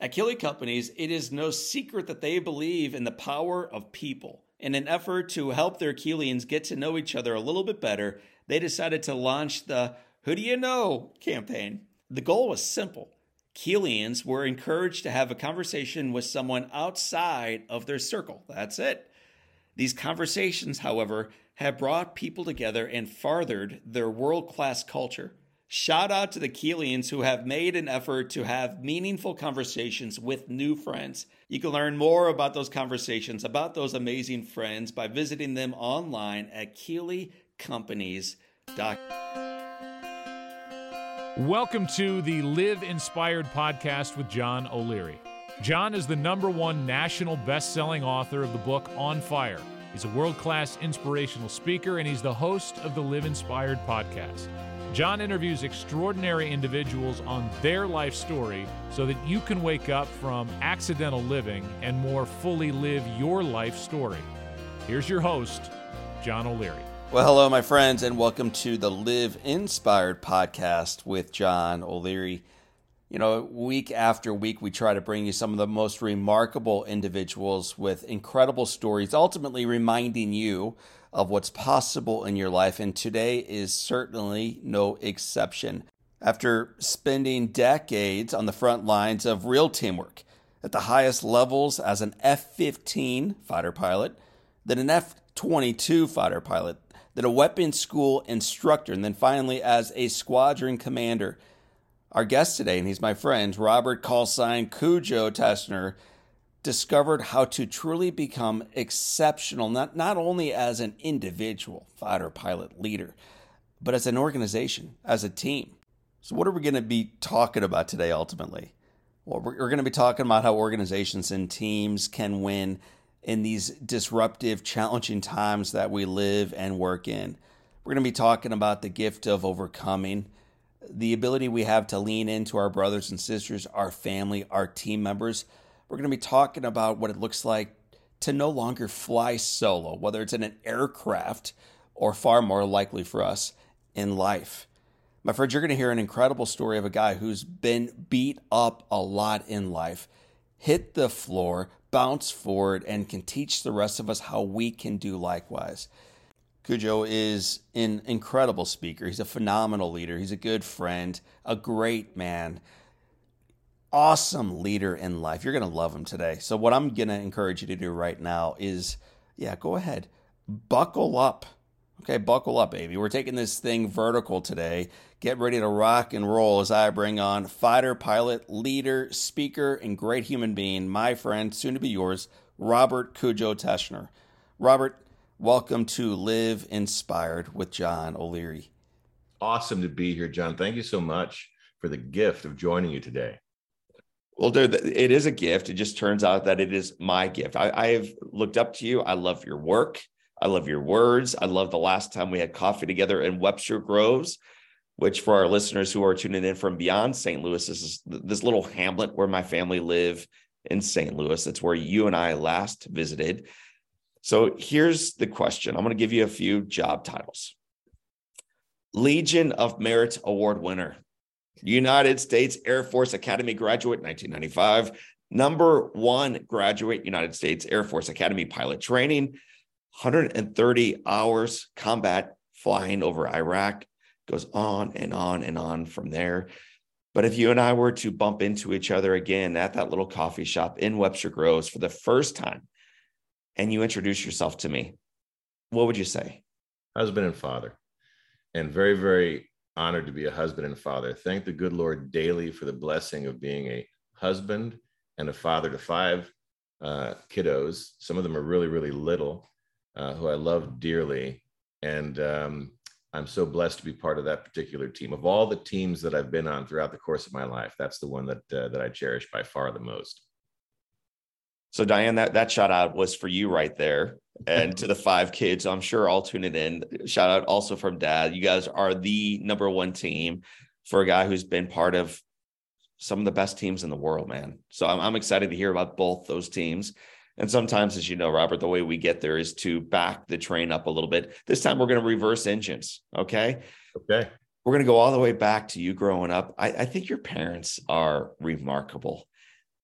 At Keeley Companies, it is no secret that they believe in the power of people. In an effort to help their Keelians get to know each other a little bit better, they decided to launch the Who Do You Know campaign. The goal was simple. Keelians were encouraged to have a conversation with someone outside of their circle. That's it. These conversations, however, have brought people together and farthered their world class culture. Shout out to the Keelians who have made an effort to have meaningful conversations with new friends. You can learn more about those conversations, about those amazing friends, by visiting them online at KeeleyCompanies.com. Welcome to the Live Inspired podcast with John O'Leary. John is the number one national best selling author of the book On Fire. He's a world class inspirational speaker, and he's the host of the Live Inspired podcast. John interviews extraordinary individuals on their life story so that you can wake up from accidental living and more fully live your life story. Here's your host, John O'Leary. Well, hello, my friends, and welcome to the Live Inspired podcast with John O'Leary. You know, week after week, we try to bring you some of the most remarkable individuals with incredible stories, ultimately reminding you of what's possible in your life, and today is certainly no exception. After spending decades on the front lines of real teamwork at the highest levels as an F 15 fighter pilot, then an F 22 fighter pilot, then a weapons school instructor, and then finally as a squadron commander. Our guest today, and he's my friend, Robert Callsign Cujo Teschner, discovered how to truly become exceptional, not, not only as an individual fighter pilot leader, but as an organization, as a team. So, what are we going to be talking about today ultimately? Well, we're, we're going to be talking about how organizations and teams can win in these disruptive, challenging times that we live and work in. We're going to be talking about the gift of overcoming, the ability we have to lean into our brothers and sisters, our family, our team members we're going to be talking about what it looks like to no longer fly solo, whether it's in an aircraft or far more likely for us in life. My friends, you're going to hear an incredible story of a guy who's been beat up a lot in life, hit the floor, bounce forward, and can teach the rest of us how we can do likewise. Cujo is an incredible speaker. He's a phenomenal leader. He's a good friend, a great man awesome leader in life. You're going to love him today. So, what I'm going to encourage you to do right now is, yeah, go ahead, buckle up. Okay, buckle up, baby. We're taking this thing vertical today. Get ready to rock and roll as I bring on fighter pilot, leader, speaker, and great human being, my friend, soon to be yours, Robert Cujo Teschner. Robert, welcome to Live Inspired with John O'Leary. Awesome to be here, John. Thank you so much for the gift of joining you today. Well, dude, it is a gift. It just turns out that it is my gift. I, I have looked up to you. I love your work. I love your words. I love the last time we had coffee together in Webster Groves, which for our listeners who are tuning in from beyond St. Louis, this is this little hamlet where my family live in St. Louis. That's where you and I last visited. So here's the question. I'm going to give you a few job titles. Legion of Merit Award winner. United States Air Force Academy graduate 1995, number one graduate United States Air Force Academy pilot training, 130 hours combat flying over Iraq, goes on and on and on from there. But if you and I were to bump into each other again at that little coffee shop in Webster Groves for the first time, and you introduce yourself to me, what would you say? Husband and father. And very, very honored to be a husband and father. Thank the good Lord daily for the blessing of being a husband and a father to five uh, kiddos. Some of them are really, really little, uh, who I love dearly. And um, I'm so blessed to be part of that particular team. Of all the teams that I've been on throughout the course of my life, that's the one that uh, that I cherish by far the most. So Diane, that that shout out was for you right there, and to the five kids. I'm sure all tuning in. Shout out also from Dad. You guys are the number one team for a guy who's been part of some of the best teams in the world, man. So I'm, I'm excited to hear about both those teams. And sometimes, as you know, Robert, the way we get there is to back the train up a little bit. This time we're going to reverse engines. Okay. Okay. We're going to go all the way back to you growing up. I, I think your parents are remarkable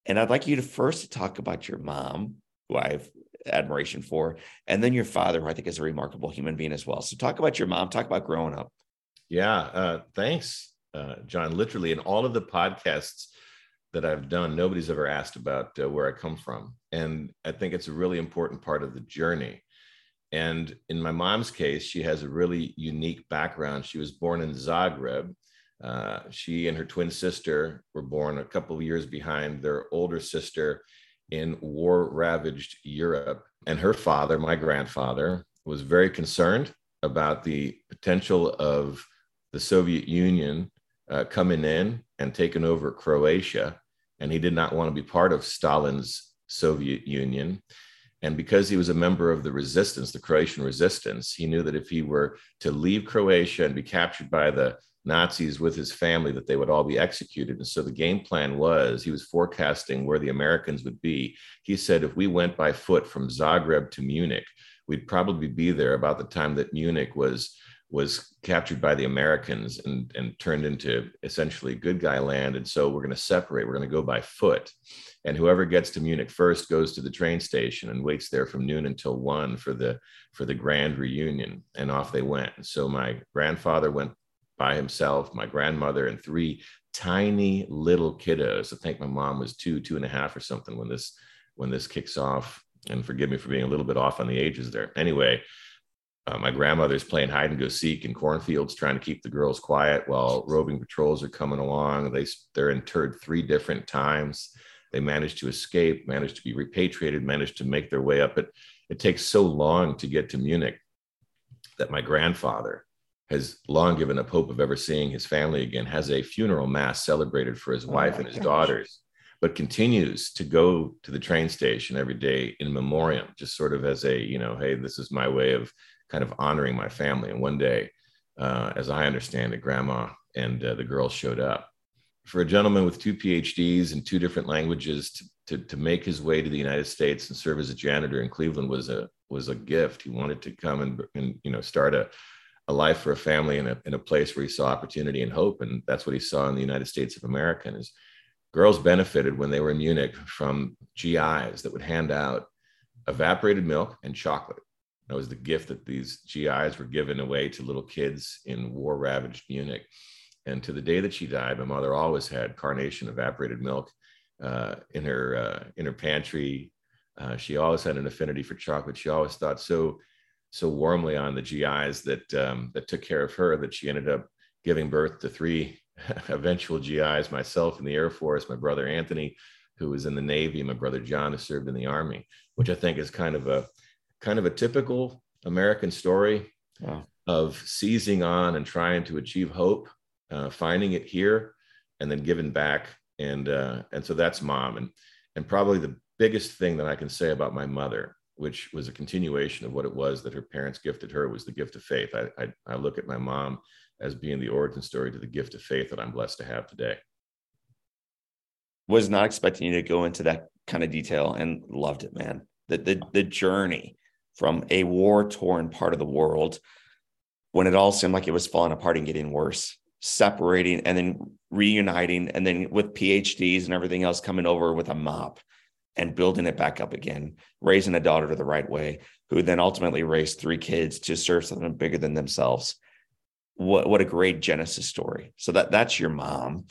And I'd like you to first talk about your mom, who I have admiration for, and then your father, who I think is a remarkable human being as well. So talk about your mom, talk about growing up. Yeah, uh, thanks, uh, John. Literally, in all of the podcasts that I've done, nobody's ever asked about uh, where I come from. And I think it's a really important part of the journey. And in my mom's case, she has a really unique background. She was born in Zagreb. Uh, she and her twin sister were born a couple of years behind their older sister in war ravaged Europe. And her father, my grandfather, was very concerned about the potential of the Soviet Union uh, coming in and taking over Croatia. And he did not want to be part of Stalin's Soviet Union. And because he was a member of the resistance, the Croatian resistance, he knew that if he were to leave Croatia and be captured by the Nazis with his family, that they would all be executed. And so the game plan was he was forecasting where the Americans would be. He said, if we went by foot from Zagreb to Munich, we'd probably be there about the time that Munich was was captured by the Americans and, and turned into essentially good guy land. And so we're going to separate. We're going to go by foot and whoever gets to Munich first goes to the train station and waits there from noon until one for the for the grand reunion. And off they went. So my grandfather went by himself, my grandmother, and three tiny little kiddos. I think my mom was two, two and a half or something when this when this kicks off. And forgive me for being a little bit off on the ages there. Anyway, uh, my grandmother's playing hide and go seek in cornfields, trying to keep the girls quiet while roving patrols are coming along. They they're interred three different times. They managed to escape, managed to be repatriated, managed to make their way up. But it takes so long to get to Munich that my grandfather has long given up hope of ever seeing his family again, has a funeral mass celebrated for his oh wife and his gosh. daughters, but continues to go to the train station every day in memoriam, just sort of as a, you know, hey, this is my way of kind of honoring my family. And one day, uh, as I understand it, grandma and uh, the girls showed up for a gentleman with two PhDs in two different languages to, to, to make his way to the United States and serve as a janitor in Cleveland was a was a gift. He wanted to come and, and you know start a, a life for a family in a, in a place where he saw opportunity and hope. And that's what he saw in the United States of America. And his girls benefited when they were in Munich from GIs that would hand out evaporated milk and chocolate. That was the gift that these GIs were given away to little kids in war ravaged Munich. And to the day that she died, my mother always had carnation evaporated milk uh, in her uh, in her pantry. Uh, she always had an affinity for chocolate. She always thought so so warmly on the GIs that um, that took care of her that she ended up giving birth to three eventual GIs. Myself in the Air Force, my brother Anthony, who was in the Navy, my brother John, who served in the Army, which I think is kind of a kind of a typical American story wow. of seizing on and trying to achieve hope uh, finding it here and then giving back and uh, and so that's mom and and probably the biggest thing that i can say about my mother which was a continuation of what it was that her parents gifted her was the gift of faith. I i, I look at my mom as being the origin story to the gift of faith that i'm blessed to have today. Was not expecting you to go into that kind of detail and loved it man. The the, the journey from a war torn part of the world when it all seemed like it was falling apart and getting worse separating and then reuniting and then with PhDs and everything else coming over with a mop and building it back up again, raising a daughter the right way, who then ultimately raised three kids to serve something bigger than themselves. What what a great Genesis story. So that that's your mom.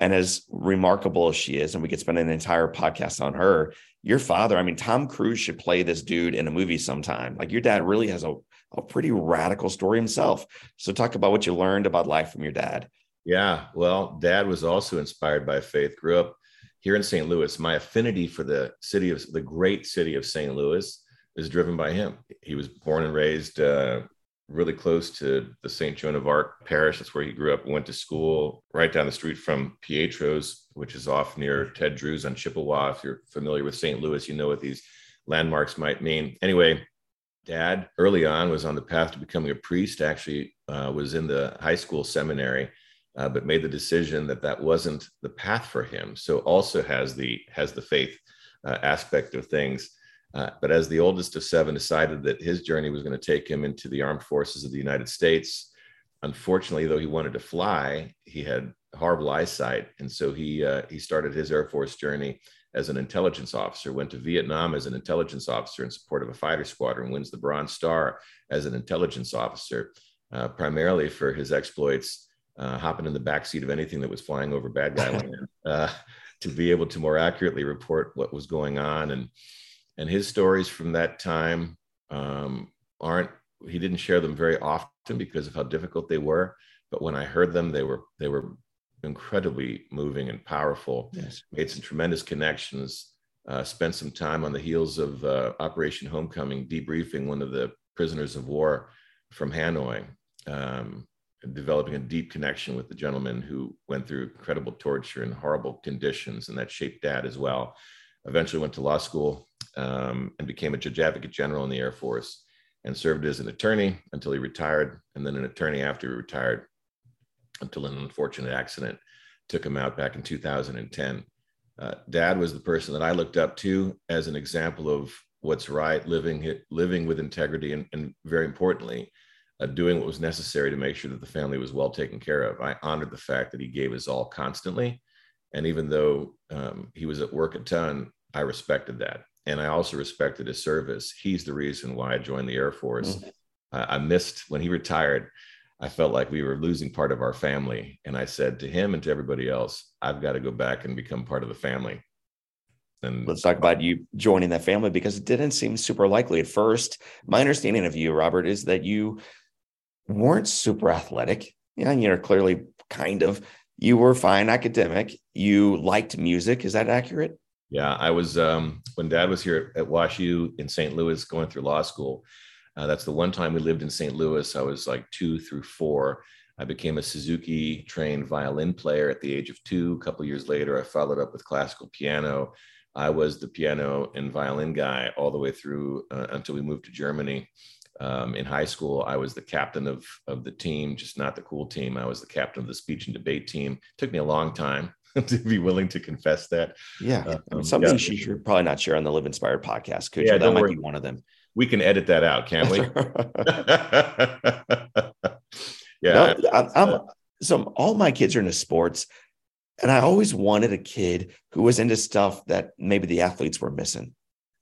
And as remarkable as she is, and we could spend an entire podcast on her, your father, I mean, Tom Cruise should play this dude in a movie sometime. Like your dad really has a a pretty radical story himself. So, talk about what you learned about life from your dad. Yeah, well, dad was also inspired by faith. Grew up here in St. Louis. My affinity for the city of the great city of St. Louis is driven by him. He was born and raised uh, really close to the St. Joan of Arc parish. That's where he grew up. Went to school right down the street from Pietro's, which is off near Ted Drewes on Chippewa. If you're familiar with St. Louis, you know what these landmarks might mean. Anyway, dad early on was on the path to becoming a priest actually uh, was in the high school seminary uh, but made the decision that that wasn't the path for him. So also has the has the faith uh, aspect of things. Uh, but as the oldest of seven decided that his journey was going to take him into the armed forces of the united states unfortunately though he wanted to fly he had horrible eyesight. And so he uh, he started his air force journey as an intelligence officer, went to Vietnam as an intelligence officer in support of a fighter squadron, wins the Bronze Star as an intelligence officer, uh, primarily for his exploits, uh, hopping in the backseat of anything that was flying over bad guy land, uh, to be able to more accurately report what was going on. And, and his stories from that time um, aren't, he didn't share them very often because of how difficult they were. But when I heard them, they were, they were incredibly moving and powerful. Yes. Made some tremendous connections. Uh, spent some time on the heels of uh, Operation Homecoming, debriefing one of the prisoners of war from Hanoi, um, developing a deep connection with the gentleman who went through incredible torture and horrible conditions, and that shaped Dad as well. Eventually, went to law school um, and became a judge advocate general in the Air Force, and served as an attorney until he retired, and then an attorney after he retired until an unfortunate accident took him out back in 2010. Uh, Dad was the person that I looked up to as an example of what's right, living living with integrity, and, and very importantly, uh, doing what was necessary to make sure that the family was well taken care of. I honored the fact that he gave his all constantly, and even though um, he was at work a ton, I respected that, and I also respected his service. He's the reason why I joined the Air Force. Mm-hmm. I missed when he retired. I felt like we were losing part of our family. And I said to him and to everybody else, I've got to go back and become part of the family. And let's talk about you joining that family because it didn't seem super likely at first. My understanding of you, Robert, is that you weren't super athletic. Yeah, you're clearly kind of. You were fine academic. You liked music. Is that accurate? Yeah, I was um, when Dad was here at WashU in St. Louis going through law school. Uh, that's the one time we lived in St. Louis. I was like two through four. I became a Suzuki trained violin player at the age of two. A couple years later, I followed up with classical piano. I was the piano and violin guy all the way through uh, until we moved to Germany. Um, in high school, I was the captain of, of the team, just not the cool team. I was the captain of the speech and debate team. It took me a long time to be willing to confess that. Yeah. Um, Something yeah. you should probably not share on the Live Inspired podcast. Could yeah, you? That might worry. be one of them we can edit that out, can't we? yeah. No, I'm, I'm, so all my kids are into sports, and I always wanted a kid who was into stuff that maybe the athletes were missing,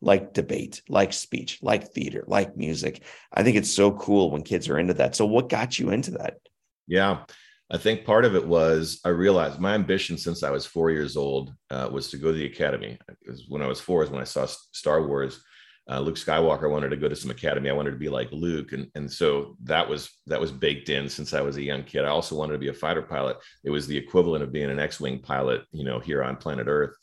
like debate, like speech, like theater, like music. I think it's so cool when kids are into that. So, what got you into that? Yeah. I think part of it was I realized my ambition since I was four years old uh, was to go to the academy. When I was four is when I saw Star Wars uh, Luke Skywalker wanted to go to some academy. I wanted to be like Luke, and and so that was that was baked in since I was a young kid. I also wanted to be a fighter pilot. It was the equivalent of being an X-wing pilot, you know, here on planet Earth.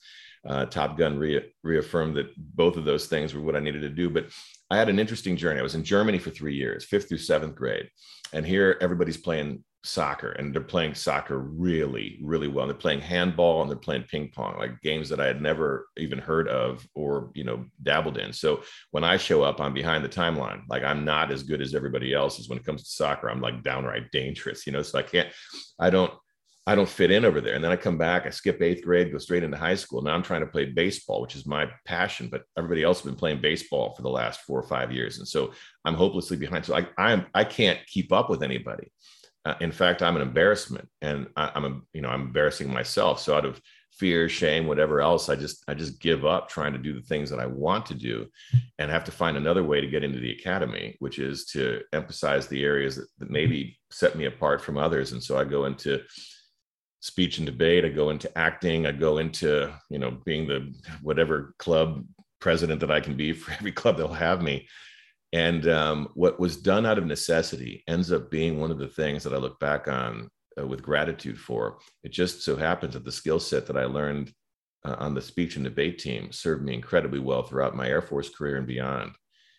Uh, Top Gun re- reaffirmed that both of those things were what I needed to do. But I had an interesting journey. I was in Germany for three years, fifth through seventh grade, and here everybody's playing soccer and they're playing soccer really really well And they're playing handball and they're playing ping pong like games that i had never even heard of or you know dabbled in so when i show up i'm behind the timeline like i'm not as good as everybody else is when it comes to soccer i'm like downright dangerous you know so i can't i don't i don't fit in over there. And then i come back i skip eighth grade go straight into high school. Now i'm trying to play baseball which is my passion but everybody else has been playing baseball for the last four or five years. And so i'm hopelessly behind. So i i'm i can't keep up with anybody. Uh, in fact, I'm an embarrassment, and I, am a you know I'm embarrassing myself. So out of fear, shame, whatever else, I just I just give up trying to do the things that I want to do, and have to find another way to get into the academy, which is to emphasize the areas that, that maybe set me apart from others. And so I go into speech and debate. I go into acting. I go into you know being the whatever club president that I can be for every club that'll have me and um, what was done out of necessity ends up being one of the things that I look back on uh, with gratitude for. It just so happens that the skill set that I learned uh, on the speech and debate team served me incredibly well throughout my Air Force career and beyond.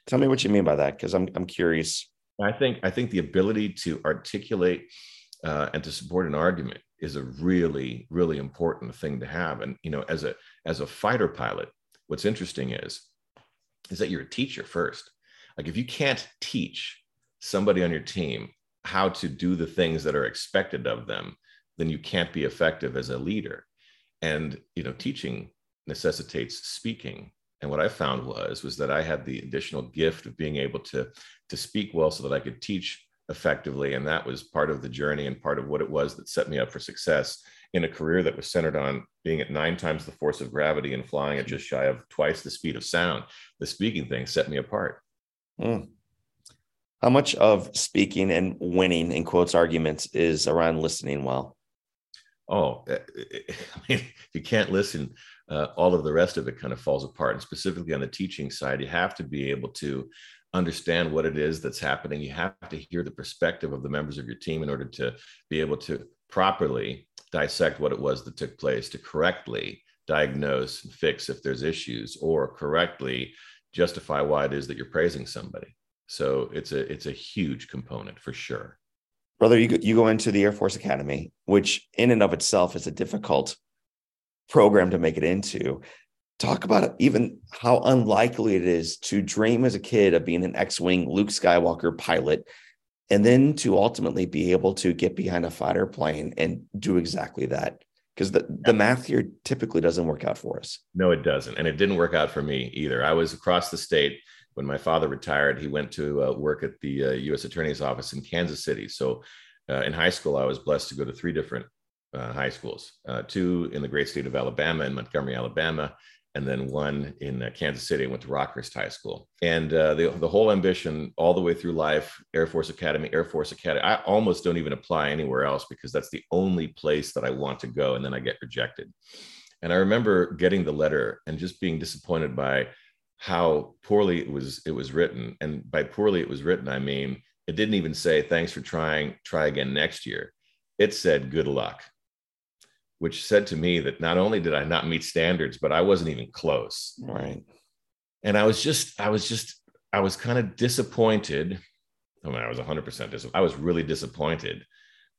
Tell me what you mean by that, because I'm I'm curious. I think I think the ability to articulate uh, and to support an argument is a really really important thing to have. And you know, as a as a fighter pilot, what's interesting is is that you're a teacher first like if you can't teach somebody on your team how to do the things that are expected of them, then you can't be effective as a leader. And you know, teaching necessitates speaking. And what I found was was that I had the additional gift of being able to to speak well so that I could teach effectively and that was part of the journey and part of what it was that set me up for success in a career that was centered on being at nine times the force of gravity and flying at just shy of twice the speed of sound. The speaking thing set me apart. Mm. How much of speaking and winning in quotes arguments is around listening well? Oh, I mean, if you can't listen, uh, all of the rest of it kind of falls apart. And specifically on the teaching side, you have to be able to understand what it is that's happening. You have to hear the perspective of the members of your team in order to be able to properly dissect what it was that took place, to correctly diagnose and fix if there's issues, or correctly justify why it is that you're praising somebody. So it's a it's a huge component for sure. Brother, you go, you go into the Air Force Academy, which in and of itself is a difficult program to make it into talk about even how unlikely it is to dream as a kid of being an X-wing Luke Skywalker pilot and then to ultimately be able to get behind a fighter plane and do exactly that. Because the, the math here typically doesn't work out for us. No it doesn't and it didn't work out for me either. I was across the state when my father retired. He went to uh, work at the uh, u.s attorney's office in kansas city. So uh, in high school i was blessed to go to three different uh, high schools uh, two in the great state of alabama in montgomery alabama and then one in uh, Kansas City. I went to Rockhurst High School. And uh, the, the whole ambition all the way through life Air Force Academy, Air Force Academy. I almost don't even apply anywhere else because that's the only place that I want to go. And then I get rejected. And I remember getting the letter and just being disappointed by how poorly it was it was written and by poorly it was written i mean it didn't even say thanks for trying try again next year it said good luck which said to me that not only did I not meet standards, but I wasn't even close. Right. And I was just, I was just, I was kind of disappointed. I mean, I was 100% disappointed. I was really disappointed.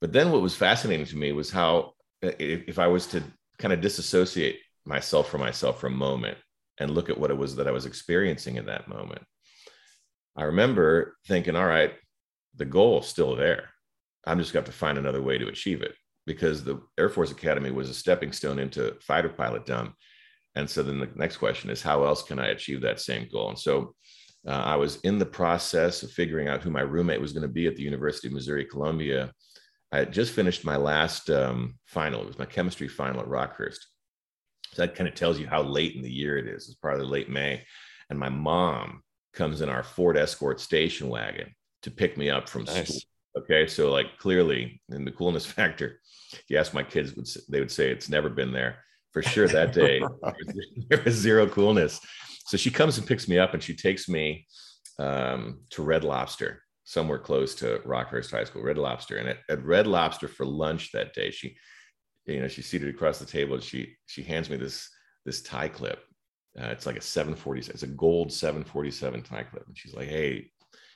But then what was fascinating to me was how, uh, if, if I was to kind of disassociate myself from myself for a moment and look at what it was that I was experiencing in that moment, I remember thinking, all right, the goal is still there. I'm just got to find another way to achieve it because the Air Force Academy was a stepping stone into fighter pilot dumb. And so then the next question is, how else can I achieve that same goal? And so uh, I was in the process of figuring out who my roommate was going to be at the University of Missouri Columbia. I had just finished my last um, final. It was my chemistry final at Rockhurst. So that kind of tells you how late in the year it is. It's probably late May. And my mom comes in our Ford Escort station wagon to pick me up from nice. school. Okay. So, like, clearly, in the coolness factor, if you ask my kids, would they would say it's never been there for sure. That day there was zero coolness. So she comes and picks me up, and she takes me um, to Red Lobster, somewhere close to Rockhurst High School. Red Lobster, and at, at Red Lobster for lunch that day, she, you know, she's seated across the table, and she she hands me this this tie clip. Uh, it's like a 740, it's a gold 747 tie clip, and she's like, "Hey,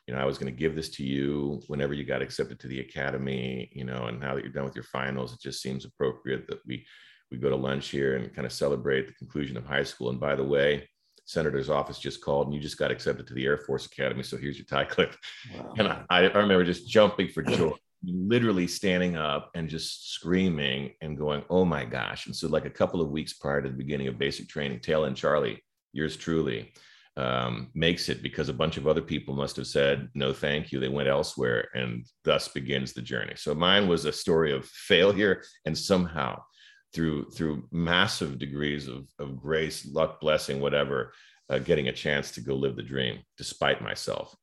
you know, I was going to give this to you whenever you got accepted to the academy, you know, and now that you're done with your finals, it just seems appropriate that we we go to lunch here and kind of celebrate the conclusion of high school. And by the way, senator's office just called and you just got accepted to the Air Force Academy. So here's your tie clip. Wow. And I, I remember just jumping for joy, literally standing up and just screaming and going, oh my gosh. And so, like a couple of weeks prior to the beginning of basic training, Tail and Charlie, yours truly, um, makes it because a bunch of other people must have said no thank you. They went elsewhere and thus begins the journey. So mine was a story of failure and somehow through through massive degrees of, of grace luck blessing whatever uh, getting a chance to go live the dream despite myself.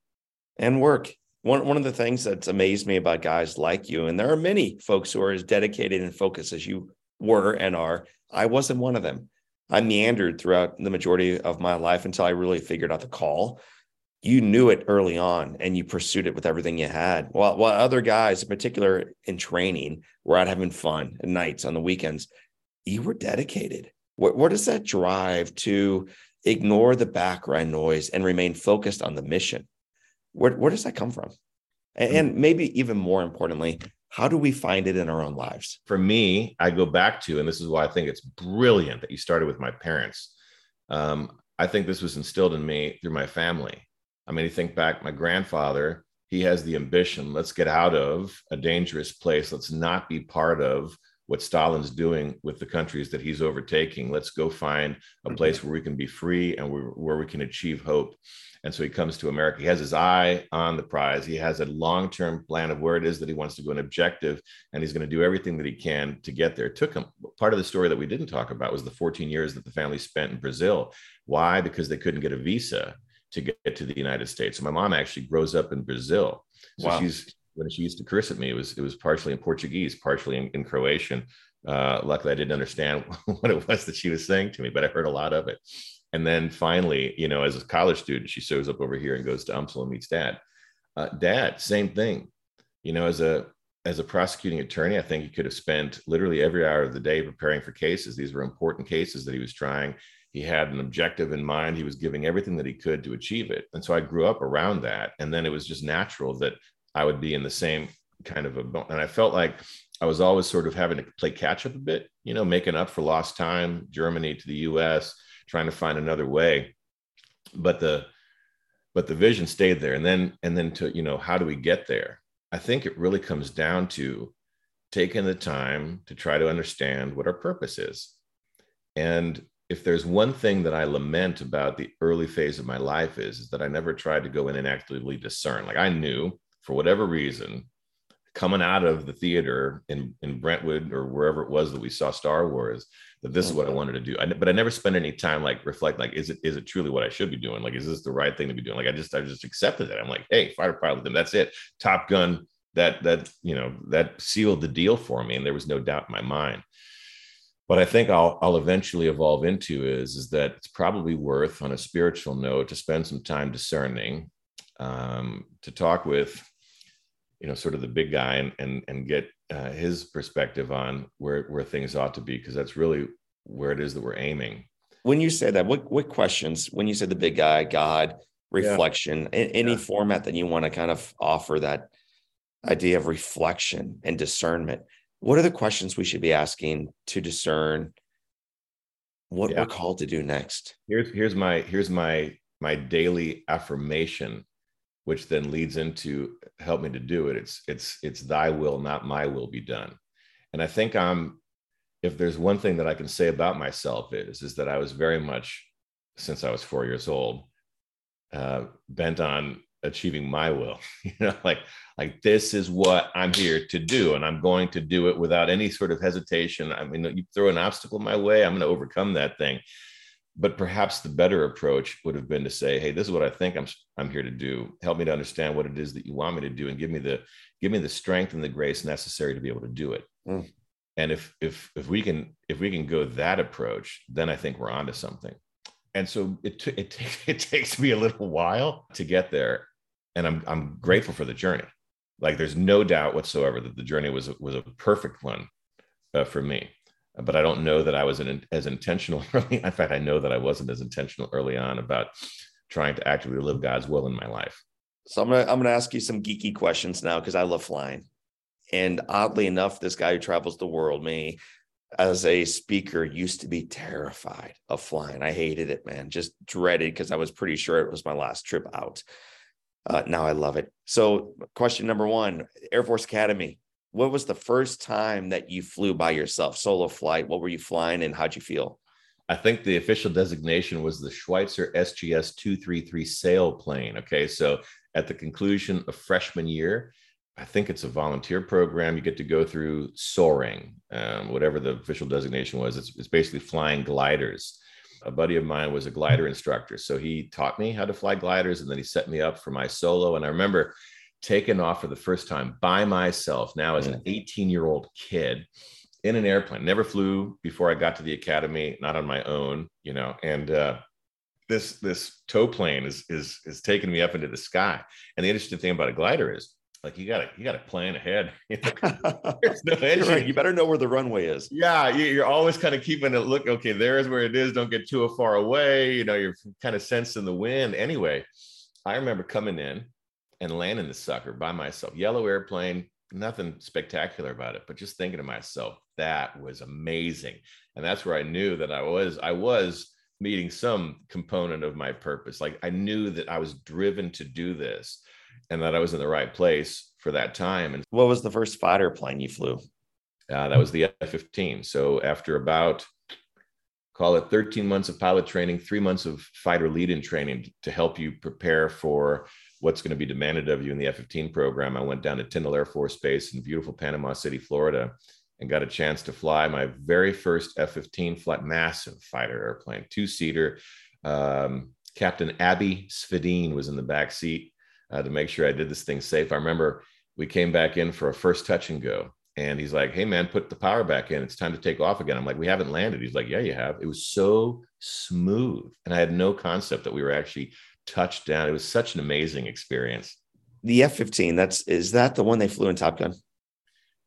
And work. One, one of the things that's amazed me about guys like you and there are many folks who are as dedicated and focused as you were and are i wasn't one of them I meandered throughout the majority of my life until I really figured out the call. You knew it early on and you pursued it with everything you had. While, while other guys, in particular in training, were out having fun at nights on the weekends, you were dedicated. What, what does that drive to ignore the background noise and remain focused on the mission? Where, where does that come from? Hmm. And maybe even more importantly, how do we find it in our own lives? For me, I go back to, and this is why I think it's brilliant that you started with my parents. Um, I think this was instilled in me through my family. I mean, you think back, my grandfather, he has the ambition let's get out of a dangerous place, let's not be part of what Stalin's doing with the countries that he's overtaking. Let's go find a Mm-hmm. place where we can be free and where, where we can achieve hope. And so he comes to America. He has his eye on the prize. He has a long term plan of where it is that he wants to go, an objective, and he's going to do everything that he can to get there. It took him. Part of the story that we didn't talk about was the 14 years that the family spent in Brazil. Why? Because they couldn't get a visa to get to the United States. So my mom actually grows up in Brazil. So Wow. she's when she used to curse at me, it was it was partially in Portuguese, partially in, in Croatian. Uh, luckily, I didn't understand what it was that she was saying to me, but I heard a lot of it. And then finally, you know, as a college student, she shows up over here and goes to UMSL and meets dad. Uh, dad, same thing. You know, as a as a prosecuting attorney, I think he could have spent literally every hour of the day preparing for cases. These were important cases that he was trying. He had an objective in mind. He was giving everything that he could to achieve it. And so I grew up around that. And then it was just natural that I would be in the same kind of a and I felt like I was always sort of having to play catch up a bit, you know, making up for lost time, Germany to the US, trying to find another way. But the but the vision stayed there. And then and then to, you know, how do we get there? I think it really comes down to taking the time to try to understand what our purpose is. And if there's one thing that I lament about the early phase of my life is, is that I never tried to go in and actively discern. Like I knew for whatever reason, coming out of the theater in, in Brentwood or wherever it was that we saw Star Wars, that this is what I wanted to do. I, but I never spent any time like reflect, like, is it is it truly what I should be doing? Like, is this the right thing to be doing? Like, I just I just accepted it. I'm like, hey, fighter pilot, then that's it. Top Gun, that that you know that sealed the deal for me, and there was no doubt in my mind. What I think I'll I'll eventually evolve into is is that it's probably worth on a spiritual note to spend some time discerning, um, to talk with you know sort of the big guy and and and get uh, his perspective on where where things ought to be because that's really where it is that we're aiming When you say that, what what questions? When you say the big guy, God, reflection, a- any Yeah. format that you want to kind of offer that idea of reflection and discernment. What are the questions we should be asking to discern what Yeah. we're called to do next? here's here's my here's my my daily affirmation which then leads into help me to do it. It's it's it's thy will not my will be done. And i think i'm if there's one thing that i can say about myself is is that i was very much since i was four years old uh, bent on achieving my will you know like like this is what i'm here to do and i'm going to do it without any sort of hesitation. I mean you throw an obstacle my way i'm going to overcome that thing but perhaps the better approach would have been to say hey this is what i think i'm i'm here to do. Help me to understand what it is that you want me to do and give me the give me the strength and the grace necessary to be able to do it. Mm. and if if if we can if we can go that approach then i think we're onto something. And so it t- it, takes it takes me a little while to get there and i'm i'm grateful for the journey. Like there's no doubt whatsoever that the journey was a, was a perfect one uh, for me but I don't know that I was an, as intentional early. In fact, I know that I wasn't as intentional early on about trying to actively live God's will in my life. So I'm gonna I'm gonna ask you some geeky questions now because I love flying. And oddly enough, this guy who travels the world, me, as a speaker, used to be terrified of flying. I hated it, man. Just dreaded because I was pretty sure it was my last trip out. Uh, now I love it. So, question number one: Air Force Academy. What was the first time that you flew by yourself, solo flight? What were you flying, and how'd you feel? I think the official designation was the Schweizer SGS 233 sail plane. Okay. So at the conclusion of freshman year, I think it's a volunteer program. You get to go through soaring, um, whatever the official designation was. It's, it's basically flying gliders. A buddy of mine was a glider instructor. So he taught me how to fly gliders and then he set me up for my solo. And I remember taking off for the first time by myself now as an 18 year old kid in an airplane. Never flew before I got to the academy, not on my own, you know. And uh, this this tow plane is is is taking me up into the sky. And the interesting thing about a glider is like you got to you got to plan ahead. You know, There's no engine. right. You better know where the runway is. Yeah, you- you're always kind of keeping it. Look, okay, there's where it is. Don't get too far away. You know, you're kind of sensing the wind. Anyway, I remember coming in and landing the sucker by myself. Yellow airplane, nothing spectacular about it, but just thinking to myself, that was amazing. And that's where I knew that I was, I was meeting some component of my purpose. Like I knew that I was driven to do this and that I was in the right place for that time. And What was the first fighter plane you flew? Uh, that was the F 15. So after about, call it 13 months of pilot training, three months of fighter lead in training to help you prepare for what's going to be demanded of you in the F 15 program, I went down to Tyndall Air Force Base in beautiful Panama City, Florida, and got a chance to fly my very first F 15 flight, massive fighter airplane, two seater. Um, Captain Abby Svedine was in the back seat uh, to make sure I did this thing safe. I remember we came back in for a first touch and go. And he's like, hey, man, put the power back in. It's time to take off again. I'm like, we haven't landed. He's like, yeah, you have. It was so smooth. And I had no concept that we were actually touched down. It was such an amazing experience. The F 15, that's, is that the one they flew in Top Gun?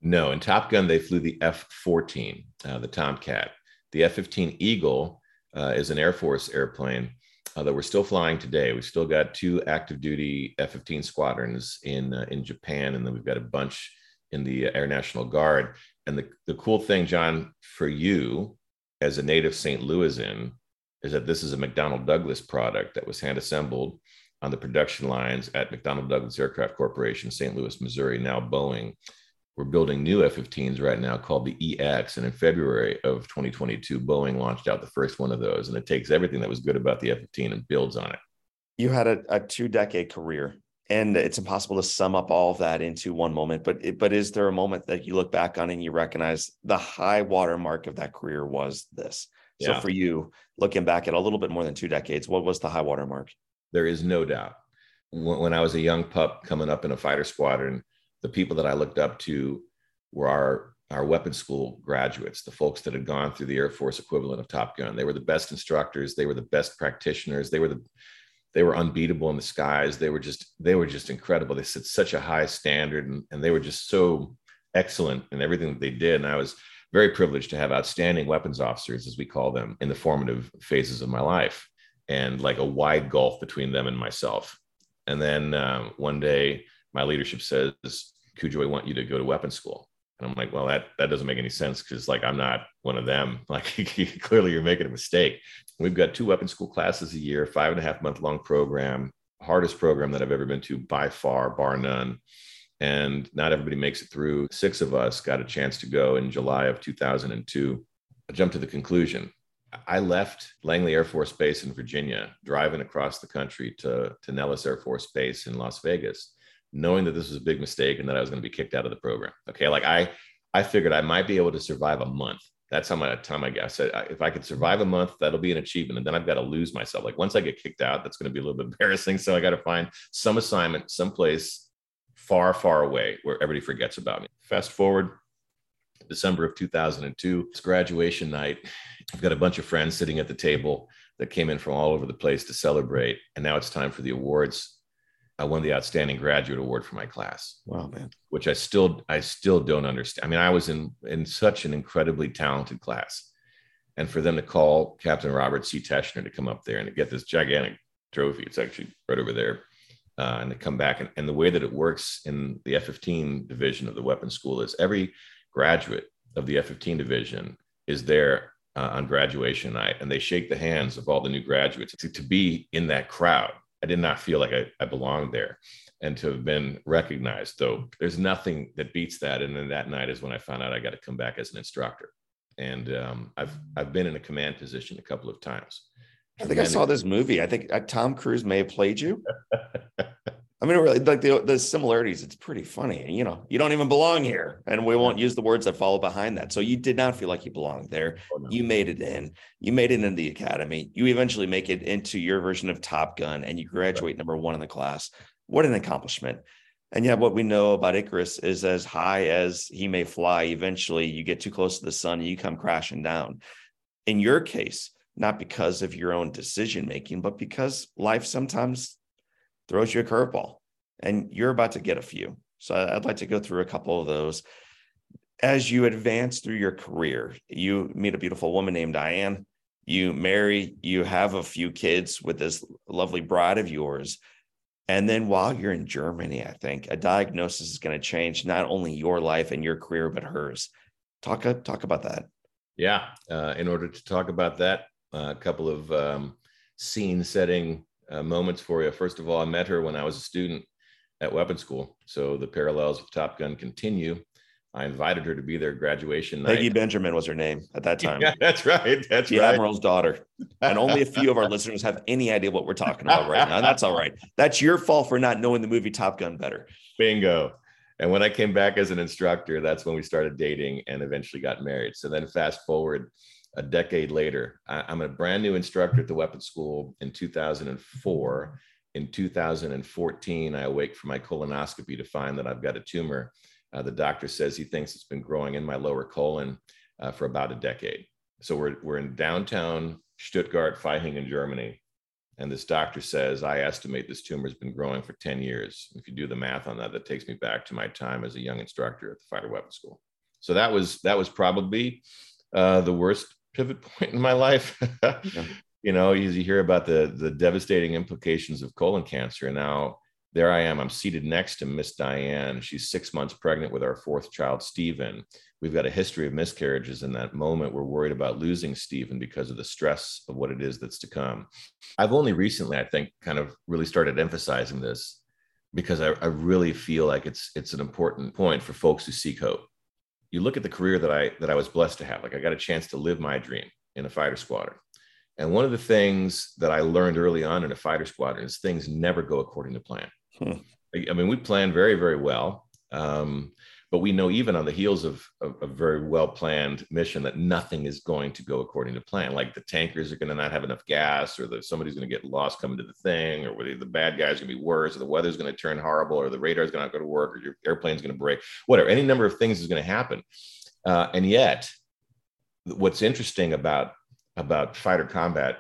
No, in Top Gun, they flew the F 14, uh, the Tomcat. The F 15 Eagle uh, is an Air Force airplane uh, that we're still flying today. We've still got two active duty F 15 squadrons in, uh, in Japan, and then we've got a bunch in the Air National Guard. And the, the cool thing, John, for you as a native St. Louisan, is that this is a McDonnell Douglas product that was hand assembled on the production lines at McDonnell Douglas Aircraft Corporation, St. Louis, Missouri, now Boeing. We're building new F 15s right now called the EX. And in February of 2022, Boeing launched out the first one of those. And it takes everything that was good about the F 15 and builds on it. You had a, a two decade career, and it's impossible to sum up all of that into one moment. But, but is there a moment that you look back on and you recognize the high watermark of that career was this? So yeah. for you, looking back at a little bit more than two decades, what was the high watermark? There is no doubt. When I was a young pup coming up in a fighter squadron, the people that I looked up to were our our weapons school graduates, the folks that had gone through the Air Force equivalent of Top Gun. They were the best instructors. They were the best practitioners. They were the they were unbeatable in the skies. They were just they were just incredible. They set such a high standard, and, and they were just so excellent in everything that they did. And I was very privileged to have outstanding weapons officers, as we call them, in the formative phases of my life, and like a wide gulf between them and myself. And then um, one day my leadership says, Cujo, I want you to go to weapons school. And I'm like, well, that that doesn't make any sense because like I'm not one of them. Like clearly you're making a mistake. We've got two weapons school classes a year, five and a half month long program, hardest program that I've ever been to by far, bar none. And not everybody makes it through. Six of us got a chance to go in July of 2002. I jumped to the conclusion. I left Langley Air Force Base in Virginia, driving across the country to, to Nellis Air Force Base in Las Vegas knowing that this was a big mistake and that I was going to be kicked out of the program. Okay. Like I, I figured I might be able to survive a month. That's how much time I guess. If I could survive a month, that'll be an achievement. And then I've got to lose myself. Like once I get kicked out, that's going to be a little bit embarrassing. So I got to find some assignment, someplace far, far away where everybody forgets about me. Fast forward December of 2002, it's graduation night. I've got a bunch of friends sitting at the table that came in from all over the place to celebrate. And now it's time for the awards I won the outstanding graduate award for my class. Wow, man. Which I still I still don't understand. I mean, I was in in such an incredibly talented class. And for them to call Captain Robert C. Teschner to come up there and to get this gigantic trophy, it's actually right over there, uh, and to come back. And, and the way that it works in the F 15 division of the weapons school is every graduate of the F 15 division is there uh, on graduation night and they shake the hands of all the new graduates to, to be in that crowd I did not feel like I, I belonged there. And to have been recognized, though, there's nothing that beats that. And then that night is when I found out I got to come back as an instructor. And um, I've I've been in a command position a couple of times. I think I saw this movie. I think uh, Tom Cruise may have played you. I mean, really, like the, the similarities, it's pretty funny. You know, you don't even belong here. And we won't use the words that follow behind that. So you did not feel like you belonged there. Oh, no. You made it in. You made it in the academy. You eventually make it into your version of Top Gun and you graduate number one in the class. What an accomplishment. And yet, what we know about Icarus is as high as he may fly, eventually you get too close to the sun and you come crashing down. In your case, not because of your own decision making, but because life sometimes throws you a curveball, and you're about to get a few. So I'd like to go through a couple of those. As you advance through your career, you meet a beautiful woman named Diane. You marry, you have a few kids with this lovely bride of yours. And then while you're in Germany, I think a diagnosis is going to change not only your life and your career, but hers. Talk, talk about that. Yeah. Uh, in order to talk about that, uh, a couple of um, scene setting uh, moments for you. First of all, I met her when I was a student at weapons school. So the parallels with Top Gun continue. I invited her to be there graduation night. Penny Benjamin was her name at that time. Yeah, that's right. That's the right. Admiral's daughter. And only a few of our listeners have any idea what we're talking about right now. That's all right. That's your fault for not knowing the movie Top Gun better. Bingo. And when I came back as an instructor, that's when we started dating and eventually got married. So then fast forward a decade later, I, I'm a brand new instructor at the weapons school in 2004. In 2014, I awake from my colonoscopy to find that I've got a tumor. Uh, the doctor says he thinks it's been growing in my lower colon uh, for about a decade. So we're, we're in downtown Stuttgart, Vaihingen, Germany. And this doctor says, I estimate this tumor has been growing for 10 years. If you do the math on that, that takes me back to my time as a young instructor at the fighter weapons school. So that was that was probably uh, the worst pivot point in my life. yeah. You know, you, you hear about the the devastating implications of colon cancer, and now there I am. I'm seated next to Miss Diane. She's six months pregnant with our fourth child, Stephen. We've got a history of miscarriages. In that moment, we're worried about losing Stephen because of the stress of what it is that's to come. I've only recently, I think, kind of really started emphasizing this because I, I really feel like it's it's an important point for folks who seek hope. You look at the career that I that I was blessed to have. Like I got a chance to live my dream in a fighter squadron. And one of the things that I learned early on in a fighter squadron is things never go according to plan. Hmm. I mean, we plan very, very well. Um, but we know even on the heels of, a very well planned mission that nothing is going to go according to plan. Like the tankers are going to not have enough gas, or that somebody's going to get lost coming to the thing, or the bad guy's are going to be worse, or the weather's going to turn horrible, or the radar's going to go to work, or your airplane's going to break. Whatever, any number of things is going to happen. Uh, and yet, what's interesting about about fighter combat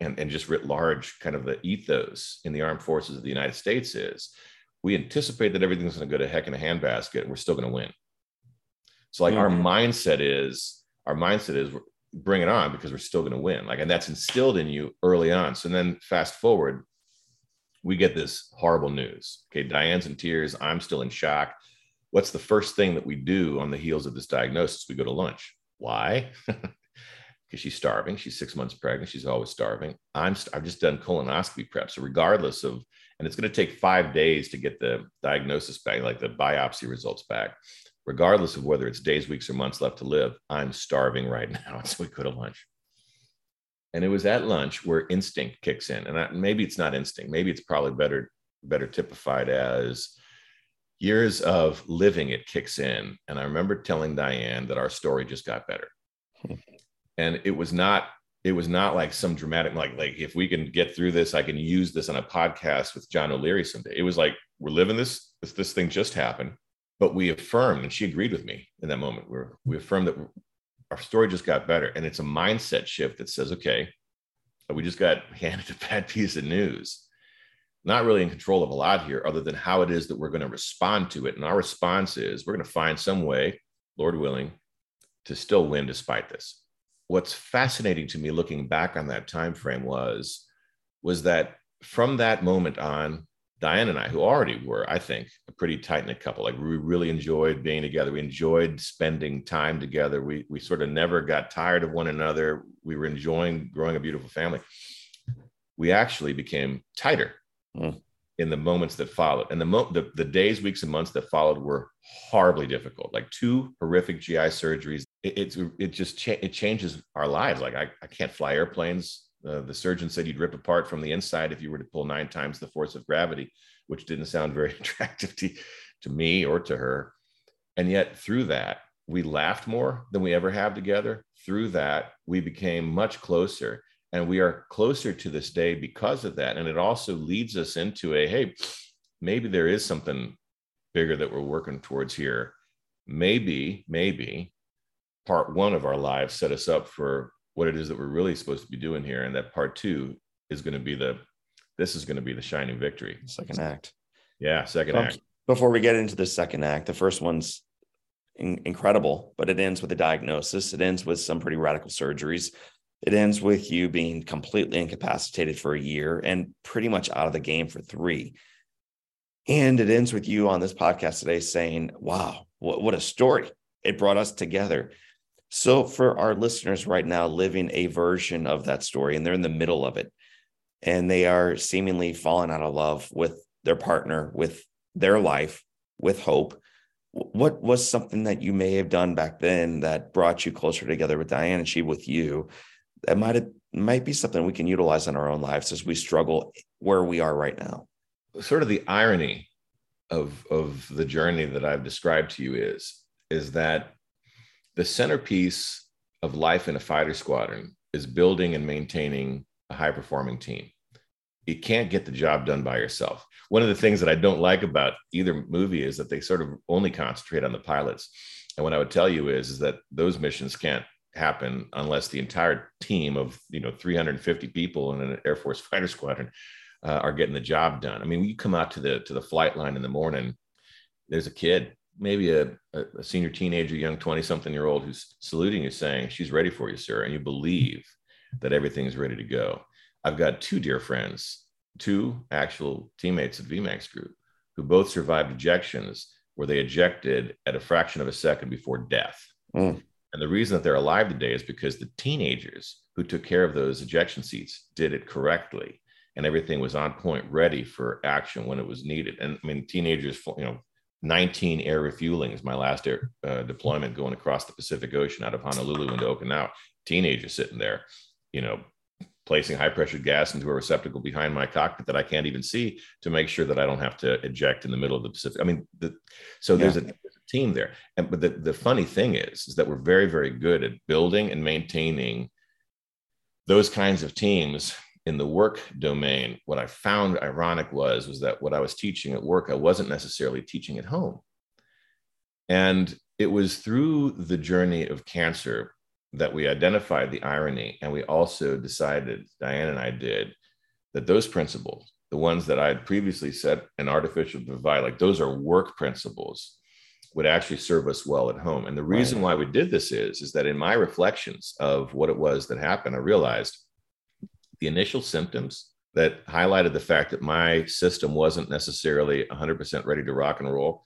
and, and just writ large, kind of the ethos in the armed forces of the United States is we anticipate that everything's going to go to heck in a handbasket and we're still going to win. So like mm-hmm. our mindset is our mindset is bring it on because we're still going to win. Like, and that's instilled in you early on. So then fast forward, we get this horrible news. Okay. Diane's in tears. I'm still in shock. What's the first thing that we do on the heels of this diagnosis? We go to lunch. Why? because she's starving. She's six months pregnant. She's always starving. I'm I've just done colonoscopy prep. So regardless of, and it's going to take five days to get the diagnosis back, like the biopsy results back, regardless of whether it's days, weeks, or months left to live. I'm starving right now. So we go to lunch. And it was at lunch where instinct kicks in. And I, maybe it's not instinct. Maybe it's probably better, better typified as years of living it kicks in. And I remember telling Diane that our story just got better. Hmm and it was not it was not like some dramatic like like if we can get through this i can use this on a podcast with john o'leary someday. It was like we're living this this, this thing just happened but we affirmed and she agreed with me in that moment we we affirmed that our story just got better. And it's a mindset shift that says okay we just got handed a bad piece of news. Not really in control of a lot here other than how it is that we're going to respond to it. And our response is we're going to find some way lord willing to still win despite this what's fascinating to me looking back on that time frame was was that from that moment on diane and i who already were i think a pretty tight-knit couple like we really enjoyed being together. We enjoyed spending time together. We we sort of never got tired of one another. We were enjoying growing a beautiful family. We actually became tighter. Mm. In the moments that followed and the, mo- the the days weeks and months that followed were horribly difficult like two horrific gi surgeries it, it just cha- it changes our lives. Like I, I can't fly airplanes. Uh, the surgeon said you'd rip apart from the inside if you were to pull nine times the force of gravity, which didn't sound very attractive to, to me or to her. And yet, through that, we laughed more than we ever have together. Through that, we became much closer. And we are closer to this day because of that. And it also leads us into a hey, maybe there is something bigger that we're working towards here. Maybe, maybe part one of our lives set us up for what it is that we're really supposed to be doing here. And that part two is going to be the this is going to be the shining victory. Second act. Yeah second um, act. before we get into the second act the first one's in- incredible but it ends with a diagnosis. It ends with some pretty radical surgeries it ends with you being completely incapacitated for a year and pretty much out of the game for three. And it ends with you on this podcast today saying wow what, what a story it brought us together. So, for our listeners right now living a version of that story, and they're in the middle of it, and they are seemingly falling out of love with their partner, with their life, with hope, what was something that you may have done back then that brought you closer together with Diane and she with you that might might be something we can utilize in our own lives as we struggle where we are right now sort of the irony of of the journey that i've described to you is is that the centerpiece of life in a fighter squadron is building and maintaining a high performing team you can't get the job done by yourself. One of the things that I don't like about either movie is that they sort of only concentrate on the pilots. And what I would tell you is, is that those missions can't happen unless the entire team of you know 350 people in an Air Force fighter squadron uh, are getting the job done. I mean, you come out to the to the flight line in the morning, there's a kid, maybe a, a senior teenager, young 20 something year old who's saluting you, saying, "She's ready for you, sir," and you believe that everything's ready to go. I've got two dear friends, two actual teammates of VMAX Group, who both survived ejections where they ejected at a fraction of a second before death. Mm. And the reason that they're alive today is because the teenagers who took care of those ejection seats did it correctly and everything was on point, ready for action when it was needed. And I mean, teenagers, you know, 19 air refueling is my last air uh, deployment going across the Pacific Ocean out of Honolulu into Okinawa. Teenagers sitting there, you know, placing high pressure gas into a receptacle behind my cockpit that I can't even see to make sure that I don't have to eject in the middle of the Pacific. I mean, the, so yeah. there's, a, team there. And but the, the funny thing is, is that we're very, very good at building and maintaining those kinds of teams in the work domain. What I found ironic was was that what I was teaching at work, I wasn't necessarily teaching at home. And it was through the journey of cancer that we identified the irony and we also decided, Diane and I did, that those principles, the ones that I had previously said an artificial divide, like those are work principles, would actually serve us well at home. And the reason right. why we did this is, is that in my reflections of what it was that happened, I realized the initial symptoms that highlighted the fact that my system wasn't necessarily 100% ready to rock and roll.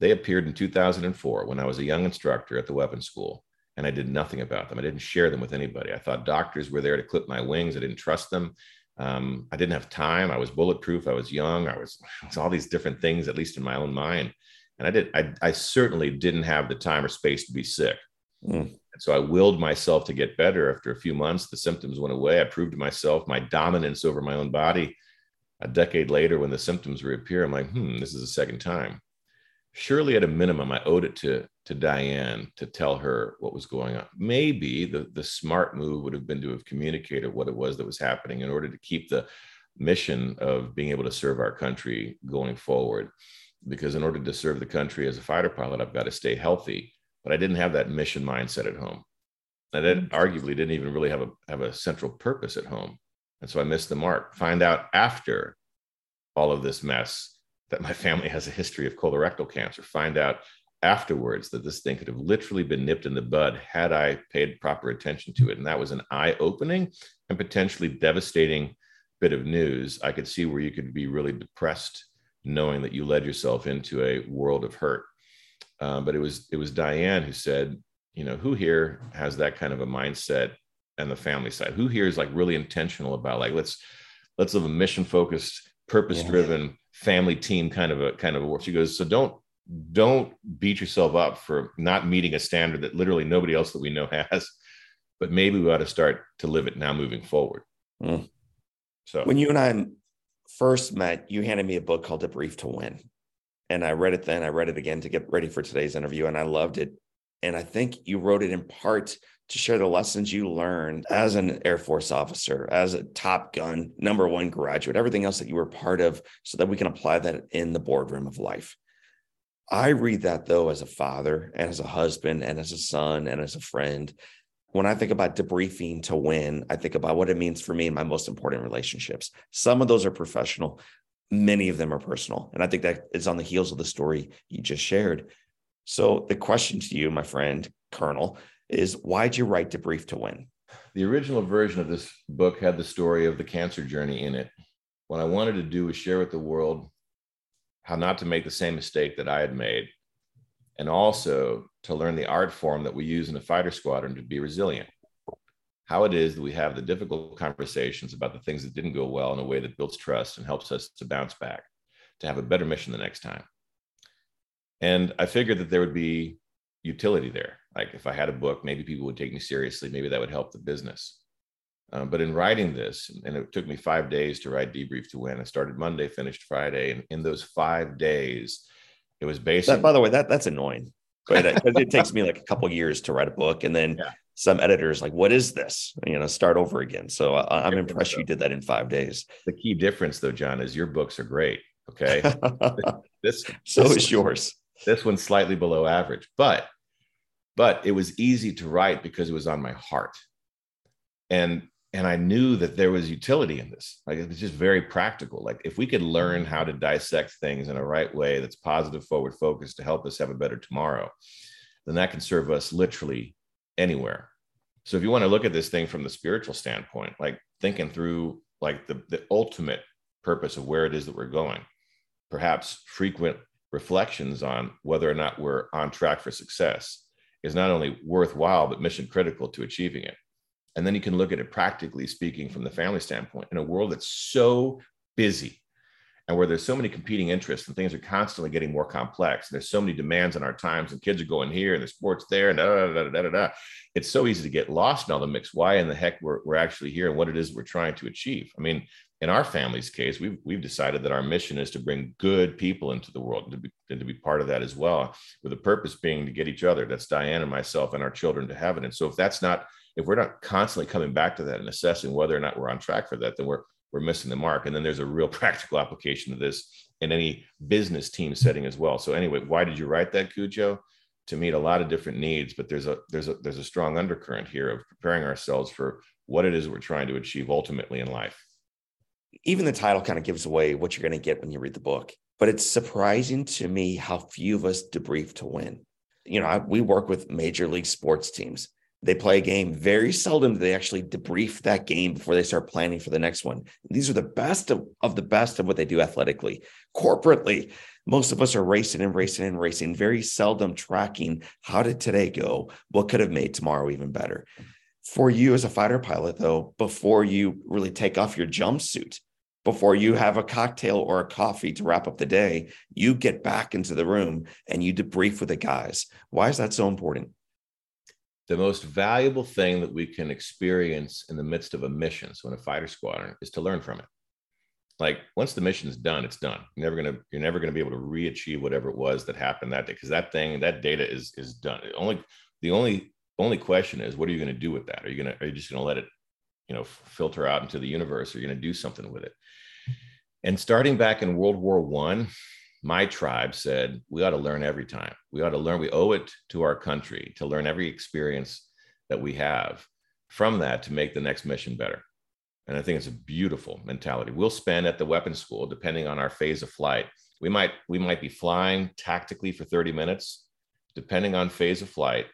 They appeared in 2004 when I was a young instructor at the weapons school and I did nothing about them. I didn't share them with anybody. I thought doctors were there to clip my wings. I didn't trust them. Um, I didn't have time. I was bulletproof. I was young. I was, was all these different things, at least in my own mind. And I did. I, I certainly didn't have the time or space to be sick. Mm. And so I willed myself to get better. After a few months, the symptoms went away. I proved to myself my dominance over my own body. A decade later, when the symptoms reappear, I'm like, hmm, this is the second time surely at a minimum, I owed it to to Diane to tell her what was going on. Maybe the the smart move would have been to have communicated what it was that was happening in order to keep the mission of being able to serve our country going forward. Because in order to serve the country as a fighter pilot, I've got to stay healthy. But I didn't have that mission mindset at home. And it mm-hmm. arguably didn't even really have a have a central purpose at home. And so I missed the mark. Find out after all of this mess that my family has a history of colorectal cancer, find out afterwards that this thing could have literally been nipped in the bud had I paid proper attention to it. And that was an eye opening and potentially devastating bit of news. I could see where you could be really depressed knowing that you led yourself into a world of hurt. Um, but it was it was Diane who said, you know, who here has that kind of a mindset and the family side? Who here is like really intentional about like let's let's live a mission focused, purpose driven, yeah family team kind of a kind of a work. She goes, so don't don't beat yourself up for not meeting a standard that literally nobody else that we know has, but maybe we ought to start to live it now moving forward. Mm. So when you and I first met, you handed me a book called Debrief to Win. And I read it then, I read it again to get ready for today's interview, and I loved it. And I think you wrote it in part to share the lessons you learned as an Air Force officer, as a Top Gun number one graduate, everything else that you were part of, so that we can apply that in the boardroom of life. I read that though as a father and as a husband and as a son and as a friend. When I think about debriefing to win, I think about what it means for me in my most important relationships. Some of those are professional, many of them are personal. And I think that is on the heels of the story you just shared. So, the question to you, my friend, Colonel, is why'd you write Debrief to Win? The original version of this book had the story of the cancer journey in it. What I wanted to do was share with the world how not to make the same mistake that I had made, and also to learn the art form that we use in a fighter squadron to be resilient. How it is that we have the difficult conversations about the things that didn't go well in a way that builds trust and helps us to bounce back, to have a better mission the next time. And I figured that there would be utility there. Like if I had a book, maybe people would take me seriously. Maybe that would help the business. Um, but in writing this, and it took me five days to write Debrief to Win. I started Monday, finished Friday, and in those five days, it was basically. by the way, that that's annoying. Because it takes me like a couple years to write a book, and then yeah. some editors like, "What is this?" You know, start over again. So uh, I, am I'm impressed you did that in five days. The key difference, though, John, is your books are great. Okay, this so this is yours. This one's slightly below average, but but it was easy to write because it was on my heart, and and I knew that there was utility in this. Like it's just very practical. Like if we could learn mm-hmm. how to dissect things in a right way that's positive, forward focused to help us have a better tomorrow, then that can serve us literally anywhere. So if you want to look at this thing from the spiritual standpoint, like thinking through like the, the ultimate purpose of where it is that we're going, perhaps frequent reflections on whether or not we're on track for success is not only worthwhile, but mission critical to achieving it. And then you can look at it practically speaking from the family standpoint in a world that's so busy and where there's so many competing interests and things are constantly getting more complex. And there's so many demands on our times and kids are going here and the sports there and da, da, da, da, da, da. It's so easy to get lost in all the mix. Why in the heck we're, we're actually here and what it is we're trying to achieve. I mean, in our family's case, we've, we've decided that our mission is to bring good people into the world and to, be, and to be part of that as well, with the purpose being to get each other. That's Diane and myself and our children to heaven. And so if that's not if we're not constantly coming back to that and assessing whether or not we're on track for that, then we're we're missing the mark. And then there's a real practical application of this in any business team setting as well. So anyway, why did you write that, Cujo? To meet a lot of different needs, but there's a there's a there's a strong undercurrent here of preparing ourselves for what it is we're trying to achieve ultimately in life. Even the title kind of gives away what you're going to get when you read the book. But it's surprising to me how few of us debrief to win. You know, I, we work with major league sports teams they play a game. Very seldom do they actually debrief that game before they start planning for the next one. These are the best of, of the best of what they do athletically. Corporately, most of us are racing and racing and racing, very seldom tracking how did today go? What could have made tomorrow even better? For you as a fighter pilot, though, before you really take off your jumpsuit, before you have a cocktail or a coffee to wrap up the day, you get back into the room and you debrief with the guys. Why is that so important? The most valuable thing that we can experience in the midst of a mission, so in a fighter squadron, is to learn from it. Like once the mission's done, it's done. You're never gonna you're never gonna be able to re-achieve whatever it was that happened that day because that thing that data is is done. It only the only only question is what are you to do with that? Are you gonna are you just gonna let it you know filter out into the universe? Or are you gonna do something with it? And starting back in World War One, my tribe said we ought to learn every time. We ought to learn. We owe it to our country to learn every experience that we have from that to make the next mission better. And I think it's a beautiful mentality. We'll spend at the weapons school, depending on our phase of flight. We might we might be flying tactically for 30 minutes. Depending on phase of flight,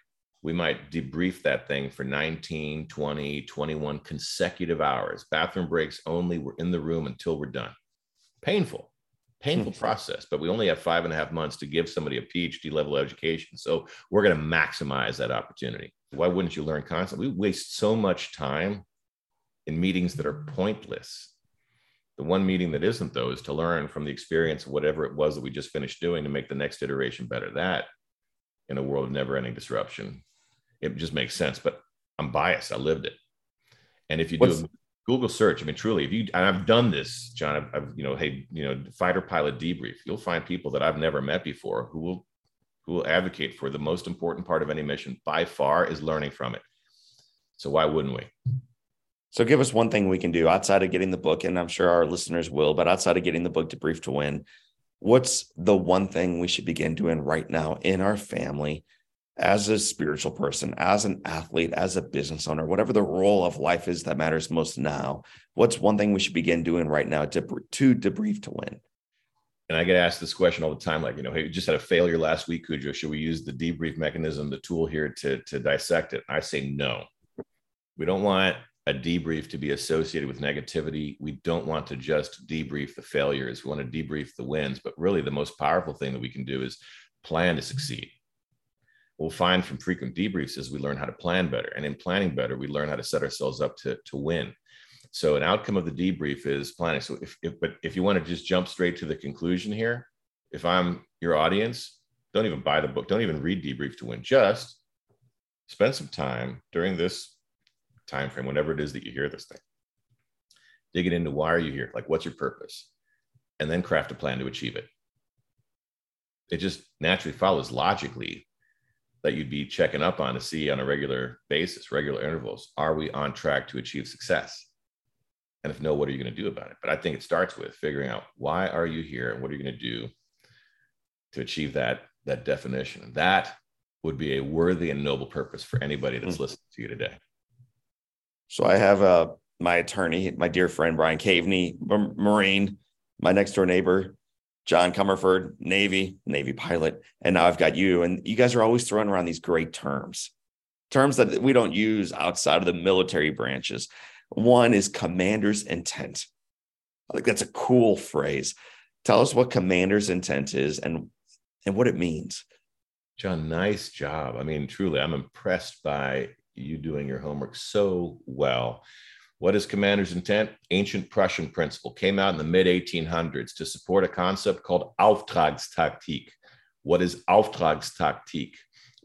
we might debrief that thing for 19, 20, 21 consecutive hours. Bathroom breaks only. We're in the room until we're done. Painful painful mm-hmm. process, but we only have five and a half months to give somebody a PhD level education. So we're going to maximize that opportunity. Why wouldn't you learn constantly? We waste so much time in meetings that are pointless. The one meeting that isn't, though, is to learn from the experience of whatever it was that we just finished doing to make the next iteration better. That, in a world of never ending disruption, it just makes sense. But I'm biased. I lived it. And if you What's, do Google search. I mean, truly, if you and I've done this, John, I've, I've, you know, hey, you know, fighter pilot debrief. You'll find people that I've never met before who will who will advocate for the most important part of any mission by far is learning from it. So why wouldn't we? So give us one thing we can do outside of getting the book, and I'm sure our listeners will, but outside of getting the book Debrief to Win, what's the one thing we should begin doing right now in our family as a spiritual person, as an athlete, as a business owner, whatever the role of life is that matters most now, what's one thing we should begin doing right now to, to debrief to win? And I get asked this question all the time, like, you know, hey, we just had a failure last week, Cujo. Should we use the debrief mechanism, the tool here to, to dissect it? I say no. We don't want a debrief to be associated with negativity. We don't want to just debrief the failures. We want to debrief the wins. But really, the most powerful thing that we can do is plan to succeed we'll find from frequent debriefs is we learn how to plan better. And in planning better, we learn how to set ourselves up to, to win. So an outcome of the debrief is planning. So if, if but if you want to just jump straight to the conclusion here, if I'm your audience, Don't even buy the book. Don't even read Debrief to Win. Just spend some time during this time frame, whenever it is that you hear this thing. Dig it into why are you here? Like, what's your purpose? And then craft a plan to achieve it. It just naturally follows logically that you'd be checking up on to see on a regular basis, regular intervals. Are we on track to achieve success? And if no, what are you going to do about it? But I think it starts with figuring out why are you here and what are you going to do to achieve that that definition. That would be a worthy and noble purpose for anybody that's mm-hmm. listening to you today. So I have uh, my attorney, my dear friend Brian Caveney, Marine, my next door neighbor, John Comerford, Navy, Navy pilot, and now I've got you. And you guys are always throwing around these great terms, terms that we don't use outside of the military branches. One is commander's intent. I think that's a cool phrase. Tell us what commander's intent is and and what it means. John, nice job. I mean, truly, I'm impressed by you doing your homework so well. What is commander's intent? Ancient Prussian principle came out in the mid 1800s to support a concept called Auftragstaktik. What is Auftragstaktik?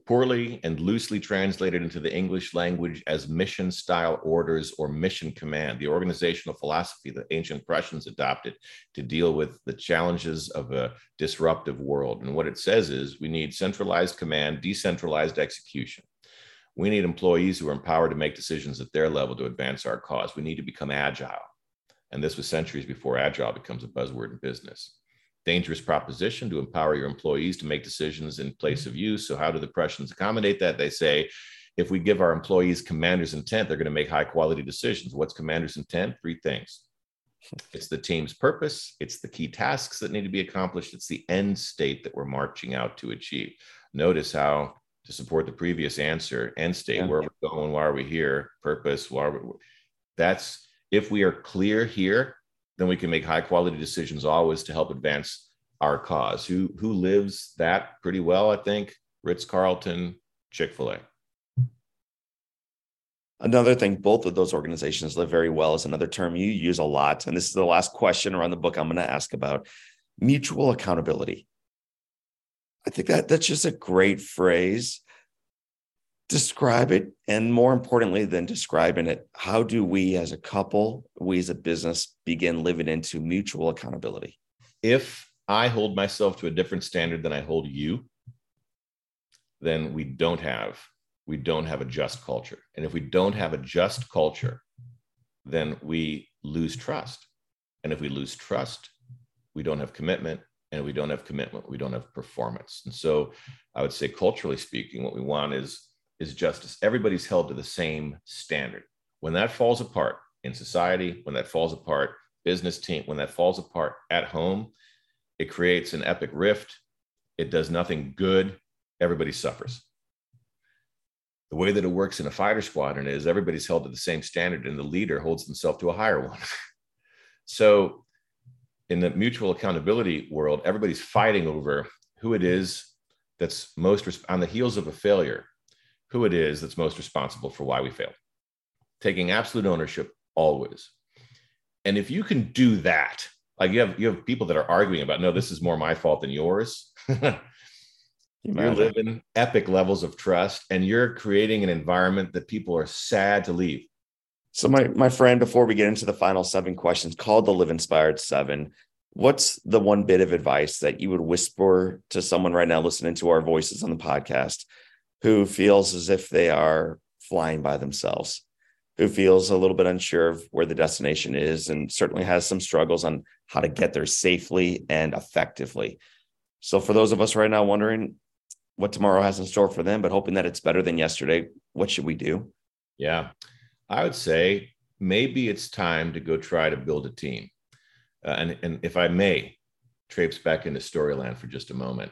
poorly and loosely translated into the English language as mission style orders or mission command, the organizational philosophy that ancient Prussians adopted to deal with the challenges of a disruptive world. And what it says is we need centralized command, decentralized execution. We need employees who are empowered to make decisions at their level to advance our cause. We need to become agile. And this was centuries before agile becomes a buzzword in business dangerous proposition to empower your employees to make decisions in place of you. So, how do the Prussians accommodate that? They say, if we give our employees commander's intent, they're going to make high quality decisions. What's commander's intent? Three things it's the team's purpose, it's the key tasks that need to be accomplished, it's the end state that we're marching out to achieve. Notice how, to support the previous answer, end state, yeah. where are we going? Why are we here? Purpose, why are we? That's if we are clear here, then we can make high quality decisions always to help advance our cause. Who who lives that pretty well, I think. Ritz Carlton, Chick Fil A. Another thing, both of those organizations live very well is another term you use a lot, and this is the last question around the book I'm going to ask about: mutual accountability. I think that that's just a great phrase. Describe it and more importantly than describing it how do we as a couple we as a business begin living into mutual accountability? If i hold myself to a different standard than i hold you then we don't have we don't have a just culture. And if we don't have a just culture then we lose trust. And if we lose trust we don't have commitment and we don't have commitment we don't have performance and so i would say culturally speaking what we want is is justice. Everybody's held to the same standard. When that falls apart in society, when that falls apart, business team, when that falls apart at home, it creates an epic rift. It does nothing good. Everybody suffers. The way that it works in a fighter squadron is everybody's held to the same standard and the leader holds himself to a higher one. so, in the mutual accountability world, everybody's fighting over who it is that's most on the heels of a failure who it is that's most responsible for why we failed, taking absolute ownership always. And if you can do that, like you have you have people that are arguing about no, this is more my fault than yours. you're living epic levels of trust and you're creating an environment that people are sad to leave. So my my friend, before we get into the final seven questions called the Live Inspired Seven, what's the one bit of advice that you would whisper to someone right now listening to our voices on the podcast who feels as if they are flying by themselves, who feels a little bit unsure of where the destination is, and certainly has some struggles on how to get there safely and effectively. So, for those of us right now wondering what tomorrow has in store for them, but hoping that it's better than yesterday, what should we do? Yeah, I would say maybe it's time to go try to build a team. Uh, and, and if I may, traipse back into Storyland for just a moment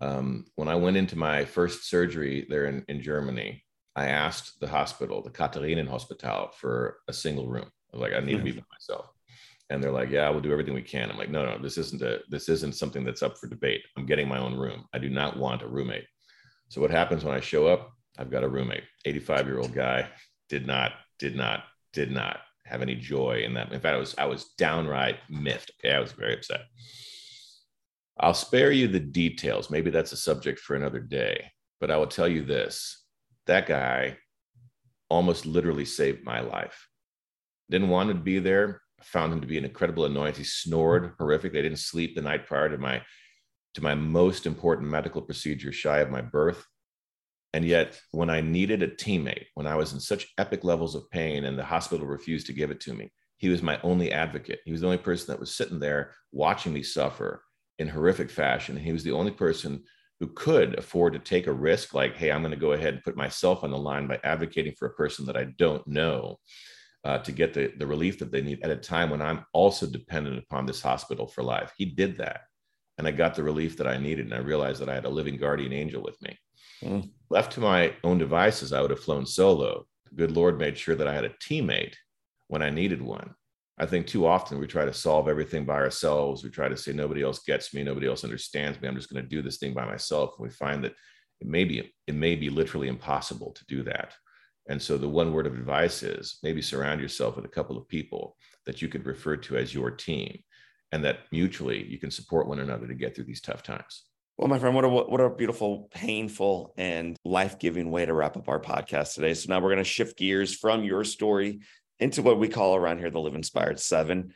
um, when I went into my first surgery there in, in Germany, I asked the hospital, the Katharinen Hospital, for a single room. I was like, I need to be by myself. And they're like, yeah, we'll do everything we can. I'm like, no, no, this isn't a, this isn't something that's up for debate. I'm getting my own room. I do not want a roommate. So what happens when I show up? I've got a roommate, 85 year old guy, did not, did not, did not have any joy in that. In fact, I was, I was downright miffed. Okay. I was very upset. I'll spare you the details. Maybe that's a subject for another day, but I will tell you this that guy almost literally saved my life. Didn't want to be there. Found him to be an incredible annoyance. He snored horrific. They didn't sleep the night prior to my to my most important medical procedure shy of my birth. And yet, when I needed a teammate, when I was in such epic levels of pain and the hospital refused to give it to me, he was my only advocate. He was the only person that was sitting there watching me suffer in horrific fashion. He was the only person who could afford to take a risk like, hey, I'm going to go ahead and put myself on the line by advocating for a person that I don't know uh, to get the, the relief that they need at a time when I'm also dependent upon this hospital for life. He did that. And I got the relief that I needed. And I realized that I had a living guardian angel with me. Mm. Left to my own devices, I would have flown solo. The good Lord made sure that I had a teammate when I needed one. I think too often we try to solve everything by ourselves. We try to say nobody else gets me, nobody else understands me. I'm just going to do this thing by myself. And we find that it may be it may be literally impossible to do that. And so the one word of advice is maybe surround yourself with a couple of people that you could refer to as your team and that mutually you can support one another to get through these tough times. Well, my friend, what a what a beautiful, painful, and life giving way to wrap up our podcast today. So now we're going to shift gears from your story into what we call around here the Live Inspired Seven.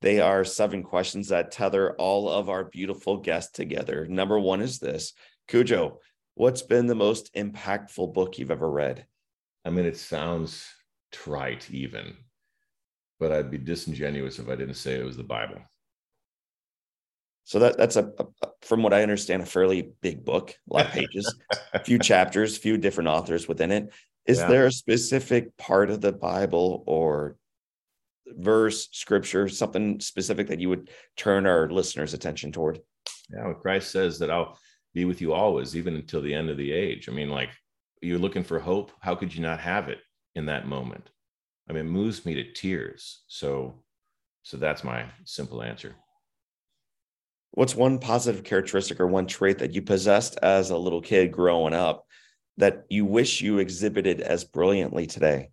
They are seven questions that tether all of our beautiful guests together. Number one is this Cujo, what's been the most impactful book you've ever read? I mean, it sounds trite, even, but I'd be disingenuous if I didn't say it was the Bible. So that that's a, a, from what I understand, a fairly big book, a lot of pages, a few chapters, few different authors within it. Is yeah. there a specific part of the Bible or verse, scripture, something specific that you would turn our listeners' attention toward? Yeah, well, Christ says that I'll be with you always, even until the end of the age. I mean, like you're looking for hope. How could you not have it in that moment? I mean, it moves me to tears. So, so that's my simple answer. What's one positive characteristic or one trait that you possessed as a little kid growing up that you wish you exhibited as brilliantly today?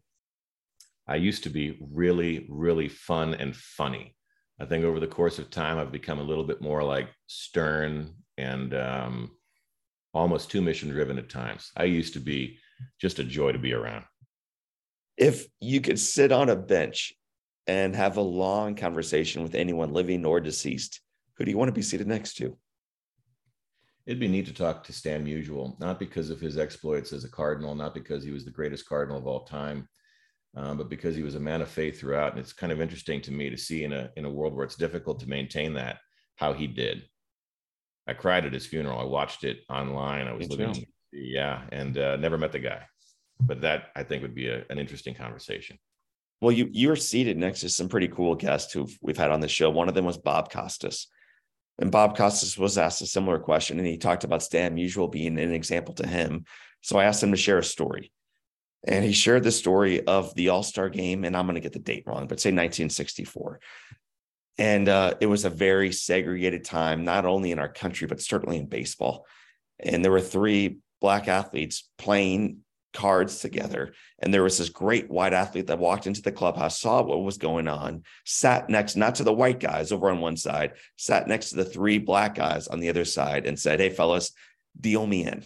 I used to be really, really fun and funny. I think over the course of time, I've become a little bit more like stern and um, almost too mission driven at times. I used to be just a joy to be around. If you could sit on a bench and have a long conversation with anyone living or deceased, who do you want to be seated next to? It'd be neat to talk to Stan Musial, not because of his exploits as a cardinal, not because he was the greatest cardinal of all time, um, but because he was a man of faith throughout. And it's kind of interesting to me to see in a in a world where it's difficult to maintain that how he did. I cried at his funeral. I watched it online. I was living, yeah, and uh, never met the guy, but that I think would be a, an interesting conversation. Well, you you're seated next to some pretty cool guests who we've had on the show. One of them was Bob Costas. And Bob Costas was asked a similar question, and he talked about Stan Musial being an example to him. So I asked him to share a story. And he shared the story of the All Star game, and I'm going to get the date wrong, but say 1964. And uh, it was a very segregated time, not only in our country, but certainly in baseball. And there were three black athletes playing cards together. And there was this great white athlete that walked into the clubhouse, saw what was going on, sat next, not to the white guys over on one side, sat next to the three black guys on the other side and said, Hey, fellas, deal me in.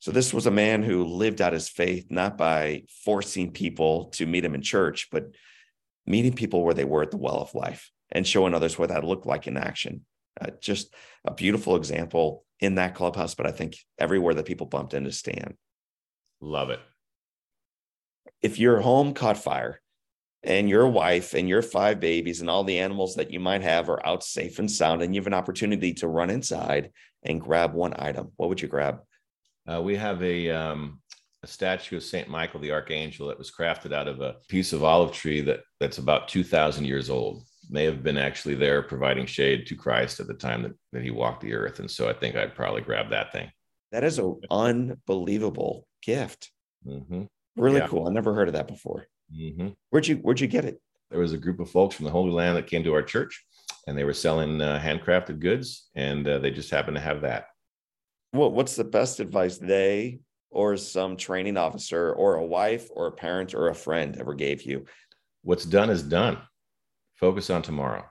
So this was a man who lived out his faith, not by forcing people to meet him in church, but meeting people where they were at the well of life and showing others what that looked like in action. Uh, just a beautiful example in that clubhouse, but I think everywhere that people bumped into Stan. Love it. If your home caught fire and your wife and your five babies and all the animals that you might have are out safe and sound, and you have an opportunity to run inside and grab one item, what would you grab? Uh, we have a, um, a statue of Saint Michael the Archangel that was crafted out of a piece of olive tree that that's about two thousand years old. May have been actually there providing shade to Christ at the time that, that he walked the earth, and so I think I'd probably grab that thing. That is an unbelievable gift. Mm-hmm. Really yeah. cool. I never heard of that before. Mm-hmm. Where'd you Where'd you get it? There was a group of folks from the Holy Land that came to our church, and they were selling uh, handcrafted goods, and uh, they just happened to have that. What What's the best advice they or some training officer or a wife or a parent or a friend ever gave you? What's done is done. Focus on tomorrow.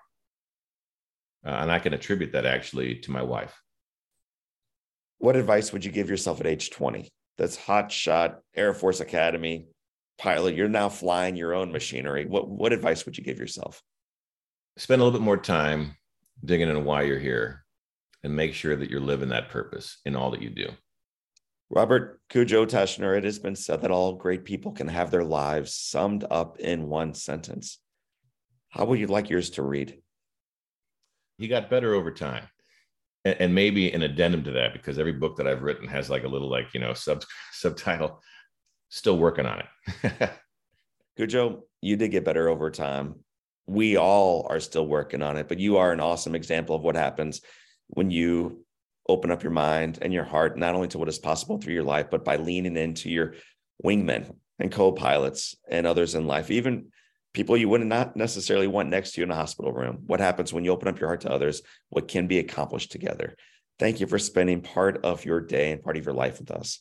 Uh, and I can attribute that actually to my wife. What advice would you give yourself at age 20? That's hot shot Air Force Academy pilot. You're now flying your own machinery. What what advice would you give yourself? Spend a little bit more time digging into why you're here and make sure that you're living that purpose in all that you do. Robert Cujo Teschner, it has been said that all great people can have their lives summed up in one sentence. How would you like yours to read? He got better over time. And, and maybe an addendum to that, because every book that I've written has like a little like, you know, sub subtitle, still working on it. Cujo, you did get better over time. We all are still working on it, but you are an awesome example of what happens when you open up your mind and your heart, not only to what is possible through your life, but by leaning into your wingmen and co-pilots and others in life, even people you would not necessarily want next to you in a hospital room. What happens when you open up your heart to others? What can be accomplished together? Thank you for spending part of your day and part of your life with us.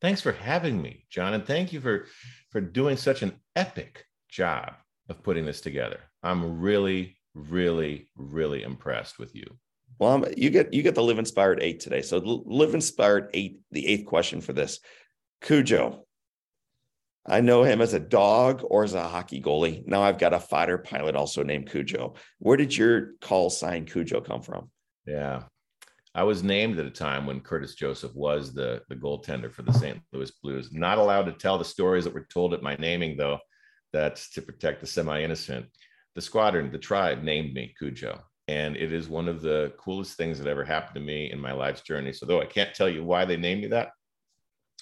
Thanks for having me, John, and thank you for for doing such an epic job of putting this together. I'm really, really, really impressed with you. Well, um, you get you get the live inspired eight today. So live inspired eight. The eighth question for this, Cujo. I know him as a dog or as a hockey goalie. Now I've got a fighter pilot also named Cujo. Where did your call sign Cujo come from? Yeah, I was named at a time when Curtis Joseph was the the goaltender for the St. Louis Blues. Not allowed to tell the stories that were told at my naming, though. That's to protect the semi-innocent. The squadron, the tribe, named me Cujo, and it is one of the coolest things that ever happened to me in my life's journey. So, though I can't tell you why they named me that,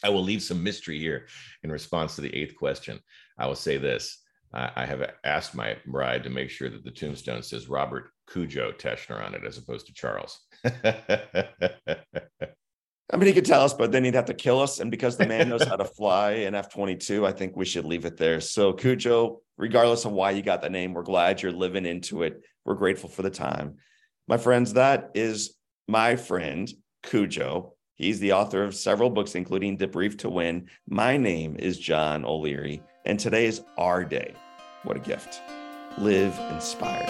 I will leave some mystery here in response to the eighth question. I will say this I have asked my bride to make sure that the tombstone says Robert Cujo Teschner on it as opposed to Charles. I mean, he could tell us, but then he'd have to kill us. And because the man knows how to fly in F 22, I think we should leave it there. So, Cujo, regardless of why you got the name, we're glad you're living into it. We're grateful for the time. My friends, that is my friend, Cujo. He's the author of several books, including Debrief to Win. My name is John O'Leary, and today is our day. What a gift. Live inspired.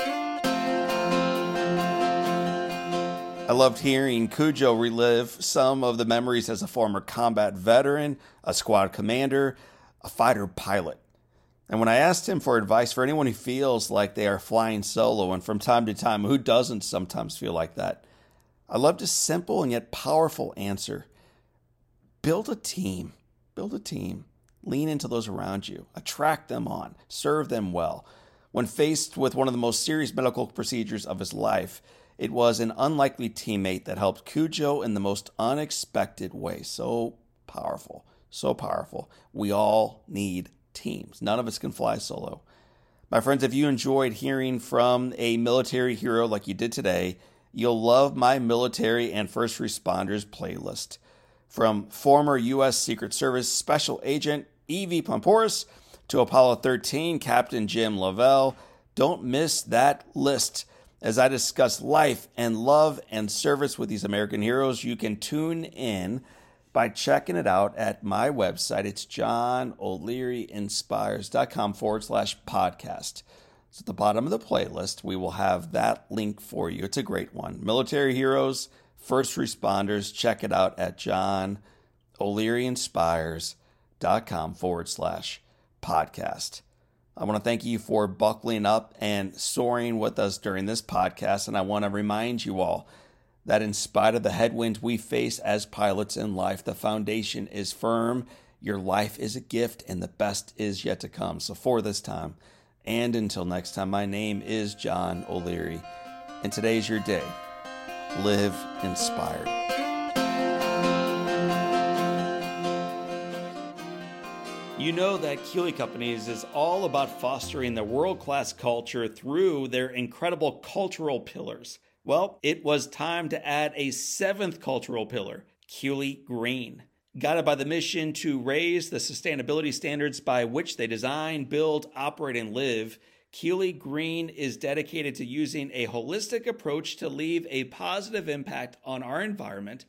I loved hearing Cujo relive some of the memories as a former combat veteran, a squad commander, a fighter pilot. And when I asked him for advice for anyone who feels like they are flying solo, and from time to time, who doesn't sometimes feel like that? I loved his simple and yet powerful answer build a team. Build a team. Lean into those around you, attract them on, serve them well. When faced with one of the most serious medical procedures of his life, it was an unlikely teammate that helped Cujo in the most unexpected way. So powerful, so powerful. We all need teams. None of us can fly solo. My friends, if you enjoyed hearing from a military hero like you did today, you'll love my military and first responders playlist. From former U.S. Secret Service Special Agent Evie Poumpouras to Apollo 13 Captain Jim Lovell, don't miss that list. As I discuss life and love and service with these American heroes, you can tune in by checking it out at my website. It's johnolearyinspires.com forward slash podcast. So at the bottom of the playlist, we will have that link for you. It's a great one. Military heroes, first responders, check it out at johnolearyinspires.com forward slash podcast. I want to thank you for buckling up and soaring with us during this podcast. And I want to remind you all that in spite of the headwinds we face as pilots in life, the foundation is firm. Your life is a gift, and the best is yet to come. So, for this time, and until next time, my name is John O'Leary, and today's your day. Live inspired. You know that Keeley Companies is all about fostering the world class culture through their incredible cultural pillars. Well, it was time to add a seventh cultural pillar, Keeley Green. Guided by the mission to raise the sustainability standards by which they design, build, operate, and live, Keeley Green is dedicated to using a holistic approach to leave a positive impact on our environment,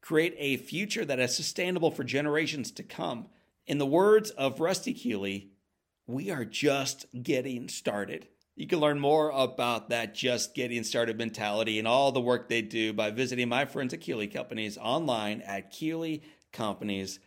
create a future that is sustainable for generations to come in the words of Rusty Keeley, we are just getting started. You can learn more about that just getting started mentality and all the work they do by visiting my friends at Keeley Companies online at keeleycompanies.com